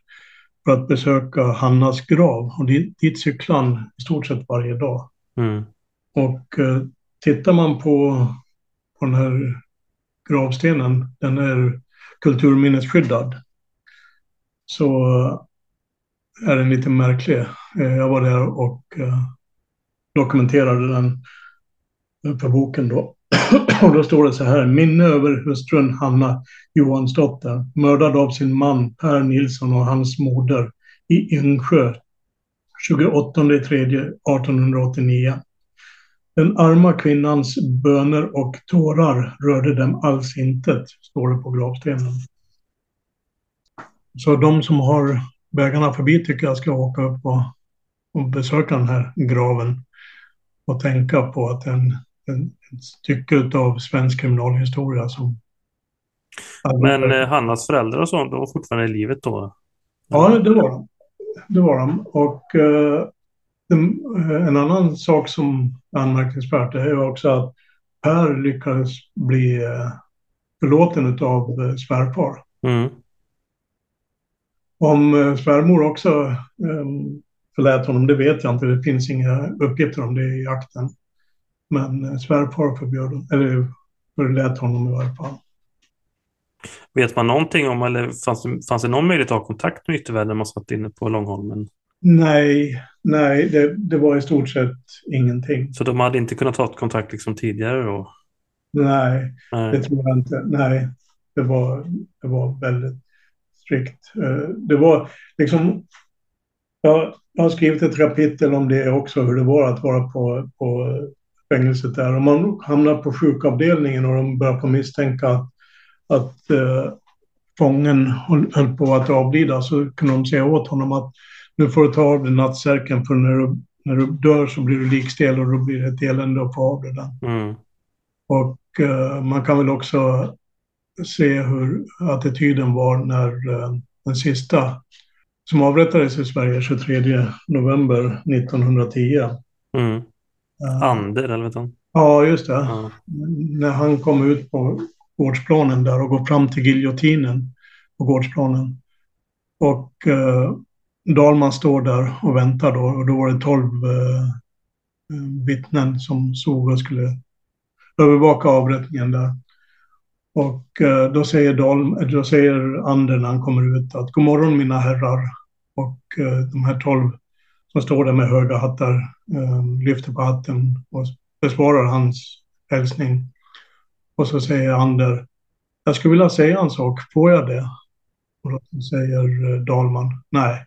för att besöka Hannas grav. Och dit, dit cyklar han i stort sett varje dag. Mm. Och eh, tittar man på, på den här gravstenen, den är kulturminnesskyddad, så är den lite märklig. Eh, jag var där och eh, dokumenterade den för boken då. och då står det så här, minne över hustrun Hanna Johansdotter, mördad av sin man Per Nilsson och hans moder i Yngsjö 28 3 1889. Den arma kvinnans böner och tårar rörde dem alls intet, står det på gravstenen. Så de som har vägarna förbi tycker jag ska åka upp och, och besöka den här graven och tänka på att den, den ett stycke av svensk kriminalhistoria som... Men eh, Hannas föräldrar och sånt, de var fortfarande i livet då? Ja, det var de. Det var de. Och eh, en, en annan sak som är anmärkningsvärt är också att Per lyckades bli eh, förlåten av eh, svärfar. Mm. Om eh, svärmor också förlät honom, det vet jag inte. Det finns inga uppgifter om det i akten. Men eh, svärfar förbjöd, eller förlät honom i varje fall. Vet man någonting om, eller fanns det, fanns det någon möjlighet att ha kontakt med yttervärlden när man satt inne på Långholmen? Nej, nej, det, det var i stort sett ingenting. Så de hade inte kunnat ta kontakt liksom tidigare då? Nej, Nej. det tror jag inte. Nej, det var, det var väldigt strikt. Eh, Det var liksom... Jag, jag har skrivit ett kapitel om det också, hur det var att vara på, på fängelset där. Om man hamnar på sjukavdelningen och de börjar på misstänka att, att eh, fången höll, höll på att avlida så kunde de säga åt honom att nu får du ta av dig nattsärken för när du, när du dör så blir du likstel och då blir det ett elände att få av dig den. Mm. Och eh, man kan väl också se hur attityden var när eh, den sista som avrättades i Sverige 23 november 1910. Mm. Eh, Ander, eller vet du? Ja, just det. Ja. När han kom ut på gårdsplanen där och går fram till giljotinen på gårdsplanen. Och eh, Dalman står där och väntar då och då var det tolv eh, vittnen som såg och skulle övervaka avrättningen där. Och eh, då säger, Dal, då säger Ander när han kommer ut att god morgon mina herrar. Och eh, de här tolv som står där med höga hattar eh, lyfter på hatten och besvarar hans hälsning. Och så säger Ander, jag skulle vilja säga en sak, får jag det? Och då säger eh, Dalman, nej.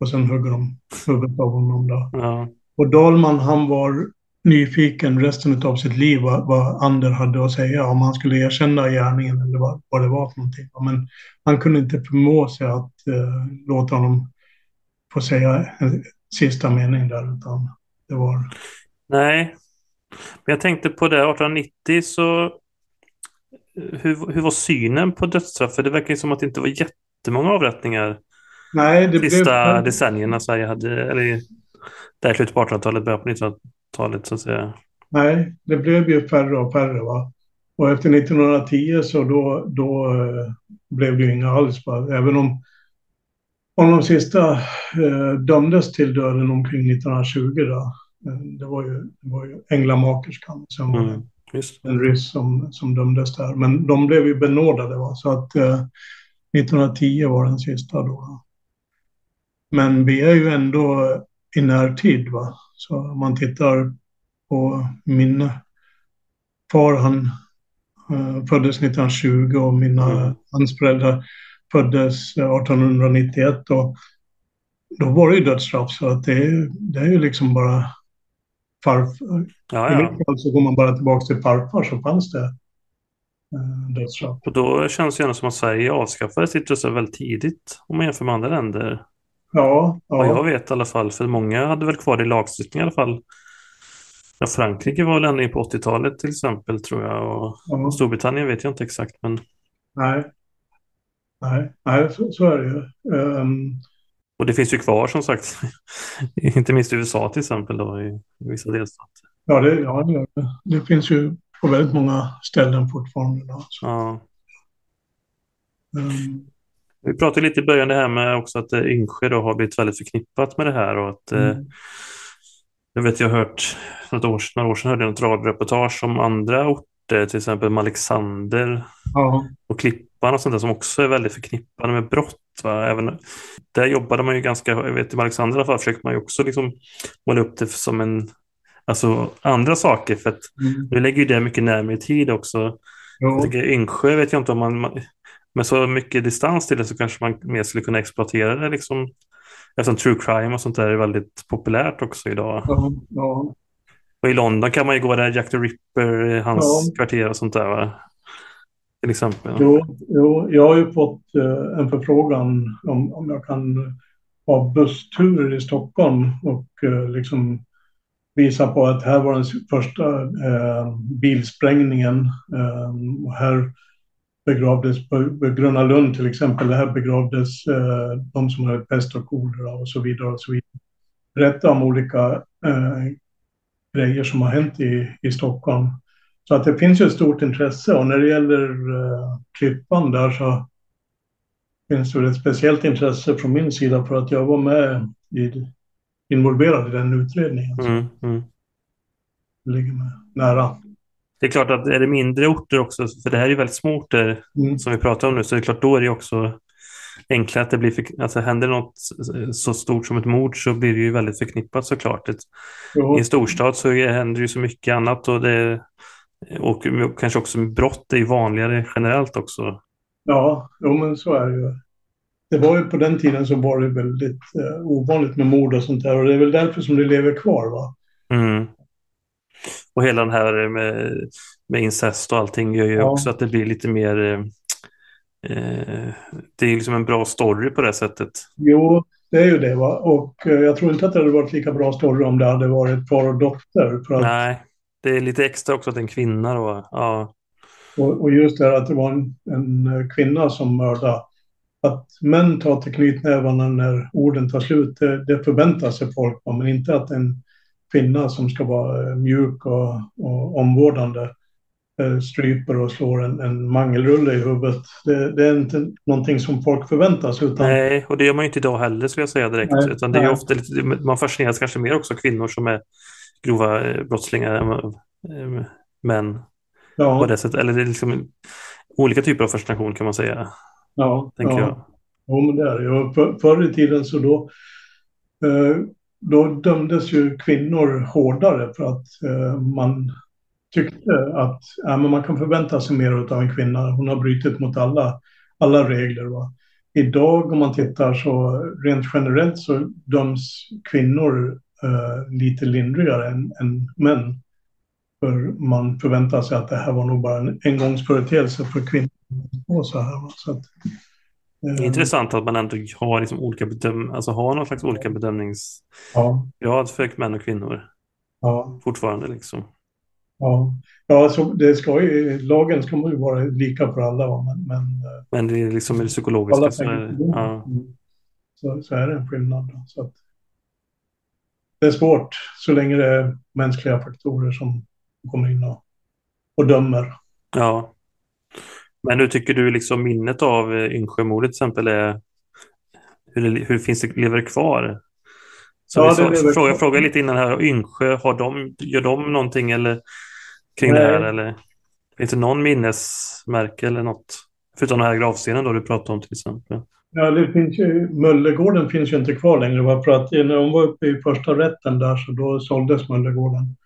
Och sen hugger de huvudet av honom då. Ja. Och Dalman han var nyfiken resten av sitt liv vad, vad Ander hade att säga, om han skulle erkänna gärningen eller vad, vad det var för någonting. Men han kunde inte förmå sig att eh, låta honom få säga en sista mening där, utan det var... Nej, men jag tänkte på det 1890 så hur, hur var synen på dödsstraff? För det verkar ju som att det inte var jättemånga avrättningar Nej, det sista blev... decennierna Sverige hade, eller där slutet på 1800-talet, början på 1900-talet så att säga. Nej, det blev ju färre och färre. Va? Och efter 1910 så då, då eh, blev det ju inga alls. Va? Även om, om de sista eh, dömdes till döden omkring 1920. Då. Eh, Det var ju, det var ju änglamakerskan. Mm, en ryss som, som dömdes där. Men de blev ju benådade. Va? Så att eh, 1910 var den sista då. Men vi är ju ändå i närtid. Va? Så om man tittar på min far, han eh, föddes 1920 och mina, Mm. hans föräldrar föddes eh, 1891. Och då var det ju dödsstraff. Så att det, är- det är ju liksom bara farfar. Ja, I ja. mitt fall så går man bara tillbaka till farfar så fanns det eh, dödsstraff. Och då känns det gärna som att Sverige avskaffade sitt dödsstraff väldigt tidigt om man jämför med andra länder. Ja, Vad jag ja, vet i alla fall, för många hade väl kvar det i lagstiftning i alla fall. Ja, Frankrike var väl ända in på 80-talet till exempel tror jag. Och ja. Storbritannien vet jag inte exakt, men Nej. Nej, nej så, så är det ju. Ehm, och det finns ju kvar som sagt. inte minst i USA till exempel då, i vissa delstater. ja, det, ja det, det. finns ju på väldigt många ställen fortfarande. Då, Ja. ehm, Vi pratade lite i början det här med också att Yngsjö då har blivit väldigt förknippat med det här och att mm. jag vet jag har hört för några år, några år sedan hörde jag något radioreportage om andra orter, till exempel Alexander ja. och Klippan och sånt där som också är väldigt förknippade med brott. Va? Även, där jobbade man ju ganska, jag vet i Alexander i alla fall försökte man ju också liksom måla upp det som en Alltså andra saker för att mm. nu lägger ju det mycket närmare i tid också. Jag Yngsjö vet jag inte om man, med så mycket distans till det så kanske man mer skulle kunna exploatera det liksom. Eftersom true crime och sånt där är väldigt populärt också idag. Ja, ja. Och i London kan man ju gå där Jack the Ripper, hans ja. kvarter och sånt där va? Till exempel. Jo, jo jag har ju fått eh, en förfrågan om, om jag kan ha bussturer i Stockholm och eh, liksom visa på att här var den första eh, bilsprängningen. Eh, och här begravdes på Gröna Lund till exempel. Här begravdes eh, de som hade pest och kolera och så vidare. Och så vidare. Berätta om olika eh, grejer som har hänt i, i Stockholm. Så att det finns ju ett stort intresse och när det gäller eh, Klippan där så finns det ett speciellt intresse från min sida för att jag var med i, involverad i den utredningen. Mm, mm. Ligger mig nära. Det är klart att är det mindre orter också, för det här är ju väldigt små orter mm. som vi pratar om nu, så det är klart då är det också enklare att det blir, för, alltså händer något så stort som ett mord så blir det ju väldigt förknippat såklart. Ett, I en storstad så händer ju så mycket annat och det och kanske också brott är ju vanligare generellt också. Ja, jo, men så är det ju. Det var ju på den tiden så var det väldigt eh, ovanligt med mord och sånt där och det är väl därför som det lever kvar va? Mm. Och hela den här med, med incest och allting gör ju ja. också att det blir lite mer... Eh, eh, det är liksom en bra story på det sättet. Jo, det är ju det. Va? Och eh, jag tror inte att det hade varit lika bra story om det hade varit far och dotter. För att... Nej, det är lite extra också att det är en kvinna då. Ja. Och, och just det här att det var en, en kvinna som mördade. Att män tar till knytnävarna när orden tar slut, det, det förväntar sig folk, men inte att en kvinna som ska vara eh, mjuk och, och omvårdande eh, stryper och slår en, en mangelrulle i huvudet. Det, det, är inte någonting som folk förväntar sig. Utan... Nej, och det gör man inte idag heller skulle jag säga direkt. Nej, utan det är ofta lite, man fascineras kanske mer också av kvinnor som är grova eh, brottslingar än män. Ja. På det sättet. Eller det är liksom olika typer av fascination kan man säga. Ja, tänker ja. jag. Jo, men det är det. För, förr i tiden så då eh, då dömdes ju kvinnor hårdare för att eh, man tyckte att ja, men man kan förvänta sig mer av en kvinna. Hon har brutit mot alla, alla regler. Va? Idag om man tittar så rent generellt så döms kvinnor eh, lite lindrigare än, än män. För man förväntar sig att det här var nog bara en engångsföreteelse för kvinnor. Och så här? Så att, är intressant att man ändå har liksom olika bedöm alltså har någon slags olika bedömningsgrad ja. för män och kvinnor. Ja. Fortfarande liksom. Ja, ja alltså det ska ju, lagen ska ju vara lika för alla. Men, men, men det är liksom det psykologiska. Så är, ja. Mm. så, så, är det en skillnad. Så att, det är svårt så länge det är mänskliga faktorer som kommer in och, och dömer. Ja. Men hur tycker du liksom minnet av eh, Yngsjömordet till exempel är, hur, hur finns det, lever det kvar? Så ja, så, så fråga, fråga lite innan här, Yngsjö, har de, gör de någonting eller, kring Nej. det här? Eller finns det någon minnesmärke eller något? Förutom den här gravstenen då du pratade om till exempel. Ja, det finns ju, Möllegården finns ju inte kvar längre. För att när de var uppe i första rätten där så då såldes Möllegården.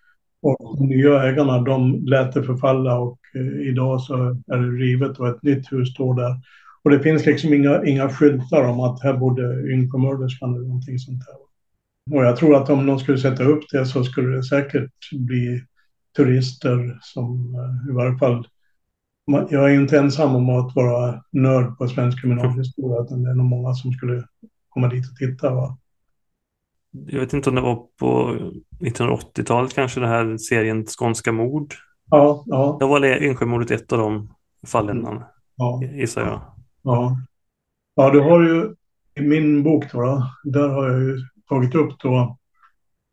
Och de nya ägarna de lät det förfalla och eh, idag så är det rivet och ett nytt hus står där. Och det finns liksom inga, inga skyltar om att här bodde ynkomörderskan eller någonting sånt där. Och jag tror att om de skulle sätta upp det så skulle det säkert bli turister som eh, i varje fall jag är inte ensam om att vara nörd på svensk kriminalhistoria, utan det är nog många som skulle komma dit och titta. Va? jag vet inte om det var på 1980-talet kanske, den här serien Skånska mord. Ja, ja. Då var Yngsjömordet ett av de fallen, mm. ja. gissar jag. Ja. ja, du har ju i min bok då, där har jag ju tagit upp då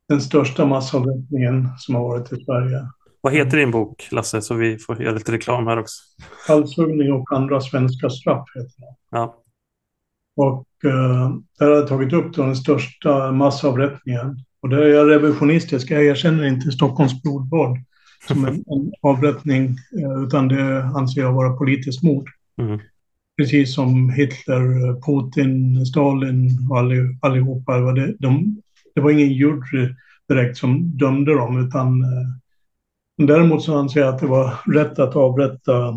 den största massavrättningen som har varit i Sverige. Vad heter din bok, Lasse, så vi får göra lite reklam här också? Halshuggning och andra svenska straff heter den. Ja. Och eh, där har jag tagit upp då den största massavrättningen. Och där är jag revisionistisk. Jag erkänner inte Stockholms blodbad som en, en avrättning, eh, utan det anser jag vara politiskt mord. Mm. Precis som Hitler, Putin, Stalin och allihopa. Det, de, det var ingen jury direkt som dömde dem, utan eh, däremot så anser jag att det var rätt att avrätta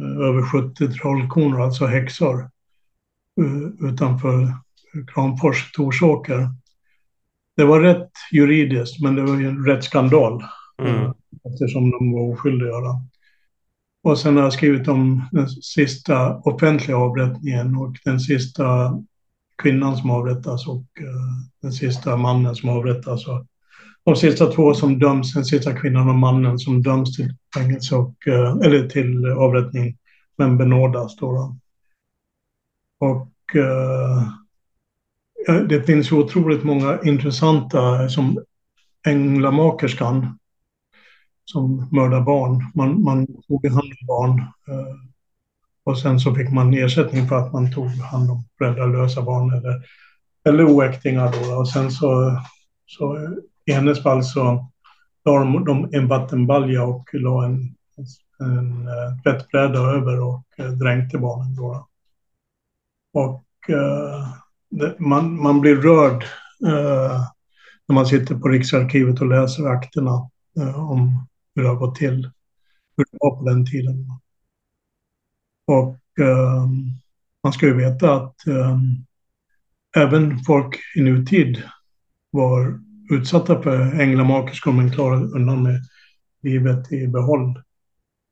eh, över 70 trollkonor, alltså häxor, eh, utanför Kramfors, Torsåker. Det var rätt juridiskt, men det var ju en rätt skandal mm. eftersom de var oskyldiga. Och sen har jag skrivit om den sista offentliga avrättningen och den sista kvinnan som avrättas och den sista mannen som avrättas. Och de sista två som döms, den sista kvinnan och mannen som döms till fängelse och, eh, eller till avrättning, men benådas då. Och eh, det finns otroligt många intressanta, eh, som Änglamakerskan, som mördar barn. Man, man tog hand om barn eh, och sen så fick man ersättning för att man tog hand om föräldralösa barn eller, eller oäktingar. Då, och sen så, så i hennes fall så la de, de en vattenbalja och la en, en eh, tvättbräda över och eh, dränkte barnen. Då. Och eh, det, man, man blir rörd när man sitter på Riksarkivet och läser akterna om hur det har gått till, hur det var på den tiden. Och ehm, man ska ju veta att ehm, även folk i nutid var utsatta för änglamakerskor men klarade undan med livet i behåll.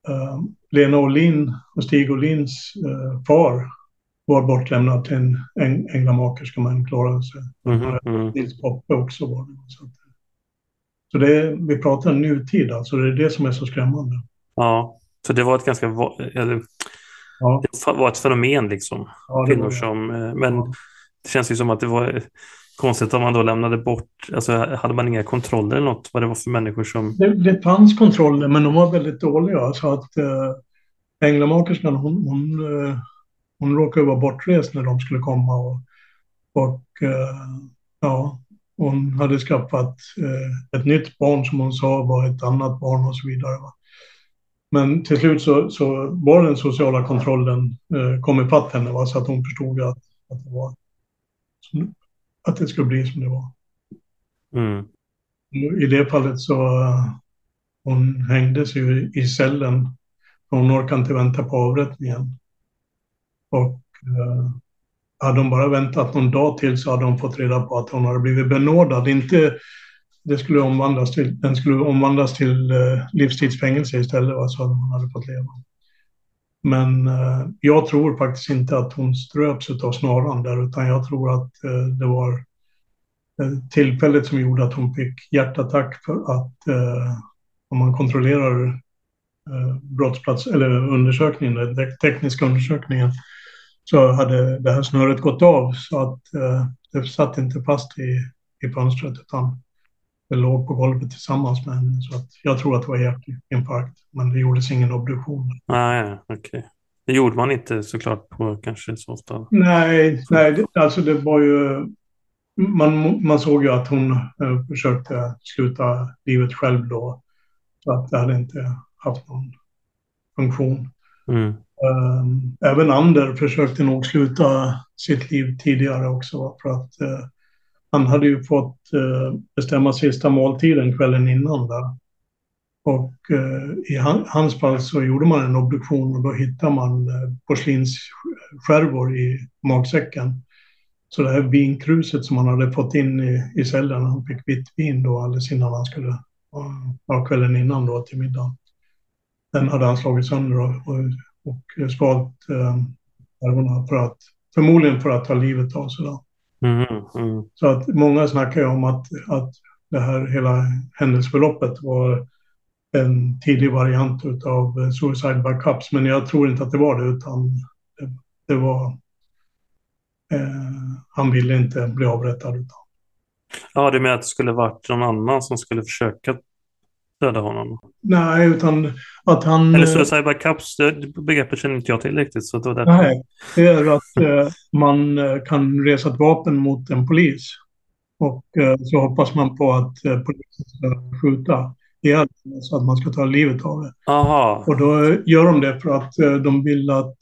Uh, Lena Olin och Stig Olins uh, far var bortlämnad till en äng änglamakerska men klarade sig. Mm, mm. Nils Poppe också var det. Så, så det är, vi pratar nutid alltså, det är det som är så skrämmande. Ja, så det var ett ganska, eller, ja. det var ett fenomen liksom. Ja, Kvinnor som, eh, men det känns ju som att det var Konstigt om man då lämnade bort, alltså hade man inga kontroller eller något? Vad det var för människor som... Det, det fanns kontroller men de var väldigt dåliga. Så att eh, änglamakerskan hon, hon, eh, hon råkade vara bortrest när de skulle komma. Och, och eh, ja, hon hade skaffat eh, ett nytt barn som hon sa var ett annat barn och så vidare. Va? Men till slut så, så var den sociala kontrollen eh, kom ifatt henne va? så att hon förstod att, att det var att det skulle bli som det var. Mm. I det fallet så hon hängdes ju i cellen. Hon orkade inte vänta på avrättningen. Och eh, hade hon bara väntat någon dag till så hade hon fått reda på att hon hade blivit benådad. Inte, det skulle omvandlas till, den skulle omvandlas till eh, livstidsfängelse istället, va, så hon hade fått leva. Men eh, jag tror faktiskt inte att hon ströps av snaran där, utan jag tror att eh, det var tillfället som gjorde att hon fick hjärtattack för att eh, om man kontrollerar eh, brottsplats eller undersökningen, den tekniska undersökningen, så hade det här snöret gått av. Så att eh, det satt inte fast i, i fönstret utan det låg på golvet tillsammans med henne. Så att jag tror att det var hjärtinfarkt, men det gjordes ingen obduktion. Ah, okej. Okay. Det gjorde man inte såklart på kanske så ofta. Nej, nej alltså det var ju... Man, man såg ju att hon eh, försökte sluta livet själv då. Så att det hade inte haft någon funktion. Mm. Um, även Ander försökte nog sluta sitt liv tidigare också för att uh, han hade ju fått eh, bestämma sista måltiden kvällen innan där. Och eh, i hans fall så gjorde man en obduktion och då hittade man eh, porslinsskärvor i magsäcken. Så det här vinkruset som han hade fått in i, i cellen, han fick vitt vin då alldeles innan han skulle, ja, kvällen innan då till middagen. Den hade han slagit sönder och, och, och svalt eh, skärvorna för att, förmodligen för att ta livet av sig. Då. Mm, mm. Så att många snackar ju om att, att det här hela händelseförloppet var en tidig variant av Suicide by Cups, men jag tror inte att det var det, utan det, det var... Eh, han ville inte bli avrättad. Utan. Ja, du menar att det skulle varit någon annan som skulle försöka döda honom? Nej, utan att han... Eller suicide by cups, det begreppet känner inte jag till riktigt. Så det, var därför. Nej, det är att eh, man eh, kan resa ett vapen mot en polis. Och eh, så hoppas man på att eh, polisen ska skjuta ihjäl så att man ska ta livet av det. Aha. Och då gör de det för att de vill att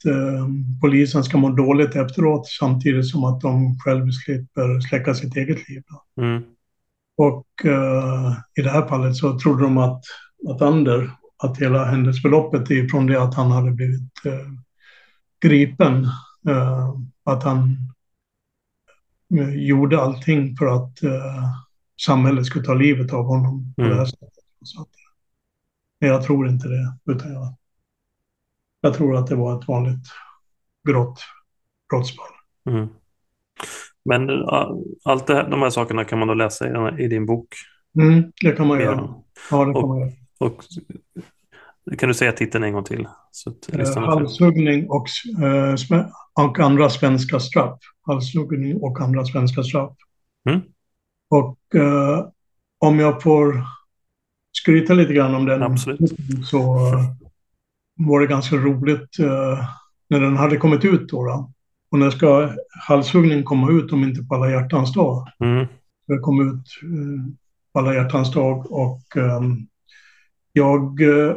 polisen ska må dåligt efteråt samtidigt som att de själva slipper släcka sitt eget liv. Mm. Och eh, i det här fallet så trodde de att, att Ander, att hela händelseförloppet ifrån det att han hade blivit eh, gripen, eh, att han eh, gjorde allting för att eh, samhället skulle ta livet av honom på Mm. det här sättet. Så att, men jag tror inte det, utan jag, jag tror att det var ett vanligt grått brottsfall. Mm. Men allt här, de här sakerna kan man då läsa i, i din bok. Mm, det kan man göra. Ja. Det kan Och- man göra. Och, kan du säga titeln en gång till? Så Eh, halshuggning och, eh, och andra svenska straff. Halshuggning och andra svenska straff. Mm. Och eh, om jag får skryta lite grann om den Absolut. så eh, var det ganska roligt eh, när den hade kommit ut då. då. Och när ska halshuggning komma ut om inte på alla hjärtans dag? Mm. Det kom ut eh, på alla hjärtans dag och ehm, jag eh,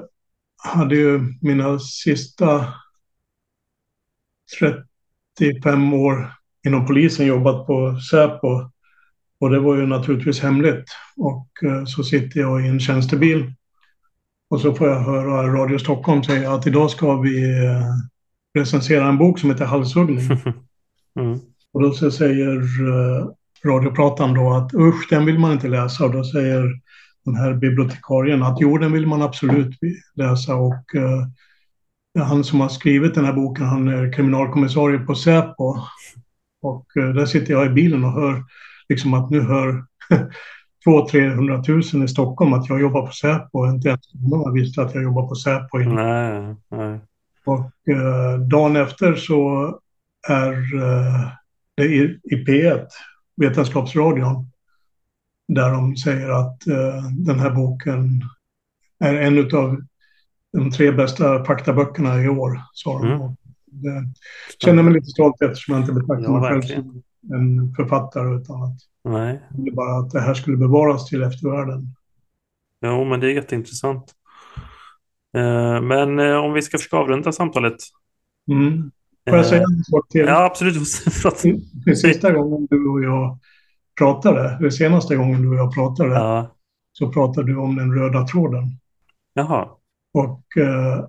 hade ju mina sista 35 år inom polisen jobbat på Säpo och det var ju naturligtvis hemligt. Och eh, så sitter jag i en tjänstebil och så får jag höra Radio Stockholm säga att idag ska vi recensera en bok som heter Halshuggning. Mm. Och då så säger eh, radioprataren då att usch, den vill man inte läsa. Och då säger den här bibliotekarien att jo, den vill man absolut läsa. Och eh, han som har skrivit den här boken, han är kriminalkommissarie på Säpo. Och eh, där sitter jag i bilen och hör liksom att nu hör 200 000 i Stockholm att jag jobbar på Säpo. Inte ens många visste att jag jobbar på Säpo. Nej, nej. Och eh, dagen efter så är eh, det i, i P1, Vetenskapsradion, där de säger att eh, den här boken är en av de tre bästa faktaböckerna i år. sa de. Mm. Det känner mig lite stolt eftersom jag inte betraktar Ja, mig själv som en författare utan att nej. bara att det här skulle bevaras till eftervärlden. Jo, men det är jätteintressant. Eh, Men eh, om vi ska försöka avrunda samtalet. Mm. Får jag säga en sak till? Ja, absolut. Den sista gången du och jag pratade, den senaste gången du och jag pratade, Ja. så pratade du om den röda tråden. Jaha. Och eh,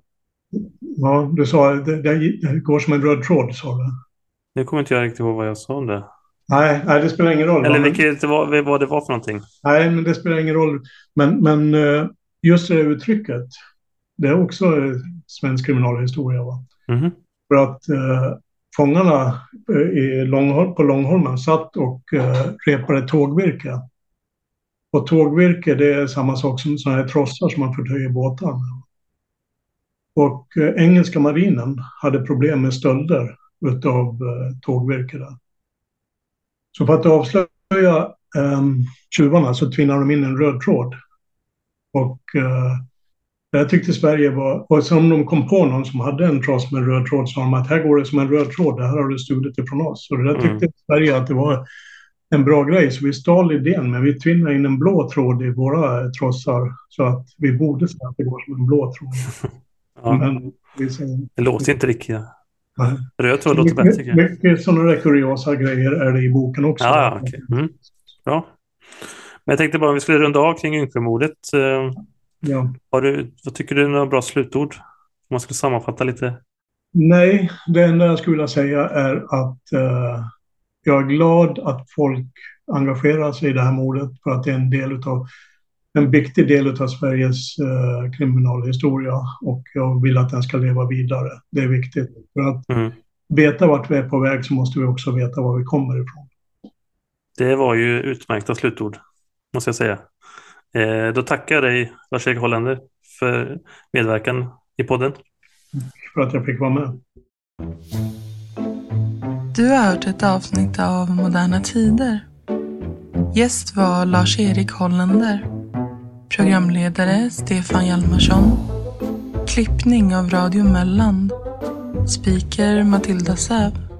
ja, du sa det, det går som en röd tråd, sa du. Nu kommer inte jag riktigt ihåg vad jag sa om det. Nej, nej det spelar ingen roll. Eller vilket det var, vad det var för någonting. Nej, men det spelar ingen roll. Men, men eh, just det uttrycket, det är också eh, svensk kriminalhistoria. Va? Mhm. För att eh, fångarna eh, i Långhol- på Långholmen satt och eh, repade tågvirke. Och tågvirke det är samma sak som sådana här trossar som man förtöjer båtar med. Och eh, engelska marinen hade problem med stölder utav eh, tågvirke där. Så för att avslöja eh, tjuvarna så tvinnade de in en röd tråd. Och eh, här tyckte Sverige var, och som de kom på någon som hade en tross med en röd tråd sa de att här går det som en röd tråd, det här har du stulit ifrån oss. Och det där tyckte Sverige att det var en bra grej, så vi stal idén, men vi tvinnade in en blå tråd i våra trossar så att vi borde säga att det går som en blå tråd. Ja, Men vi säger, det låter inte riktigt. nej. Röd tråd låter bättre jag. mycket, sådana där kuriosa grejer är det i boken också. Ja, ja, okej. Mm. Bra. Men jag tänkte bara om vi skulle runda av kring Yngsjömordet. Ja. Har du, vad tycker du är några bra slutord? Om man skulle sammanfatta lite. Nej, det enda jag skulle vilja säga är att eh, jag är glad att folk engagerar sig i det här mordet för att det är en del utav en viktig del av Sveriges eh, kriminalhistoria och jag vill att den ska leva vidare. Det är viktigt. För att Mm. veta vart vi är på väg så måste vi också veta var vi kommer ifrån. Det var ju utmärkta slutord, måste jag säga. Eh, då tackar jag dig, Lars-Erik Hollander, för medverkan i podden. För att jag fick vara med. Du har hört ett avsnitt av Moderna Tider. Gäst var Lars-Erik Hollander. Programledare Stefan Hjalmarsson. Klippning av Radio Melland. Speaker Matilda Säv.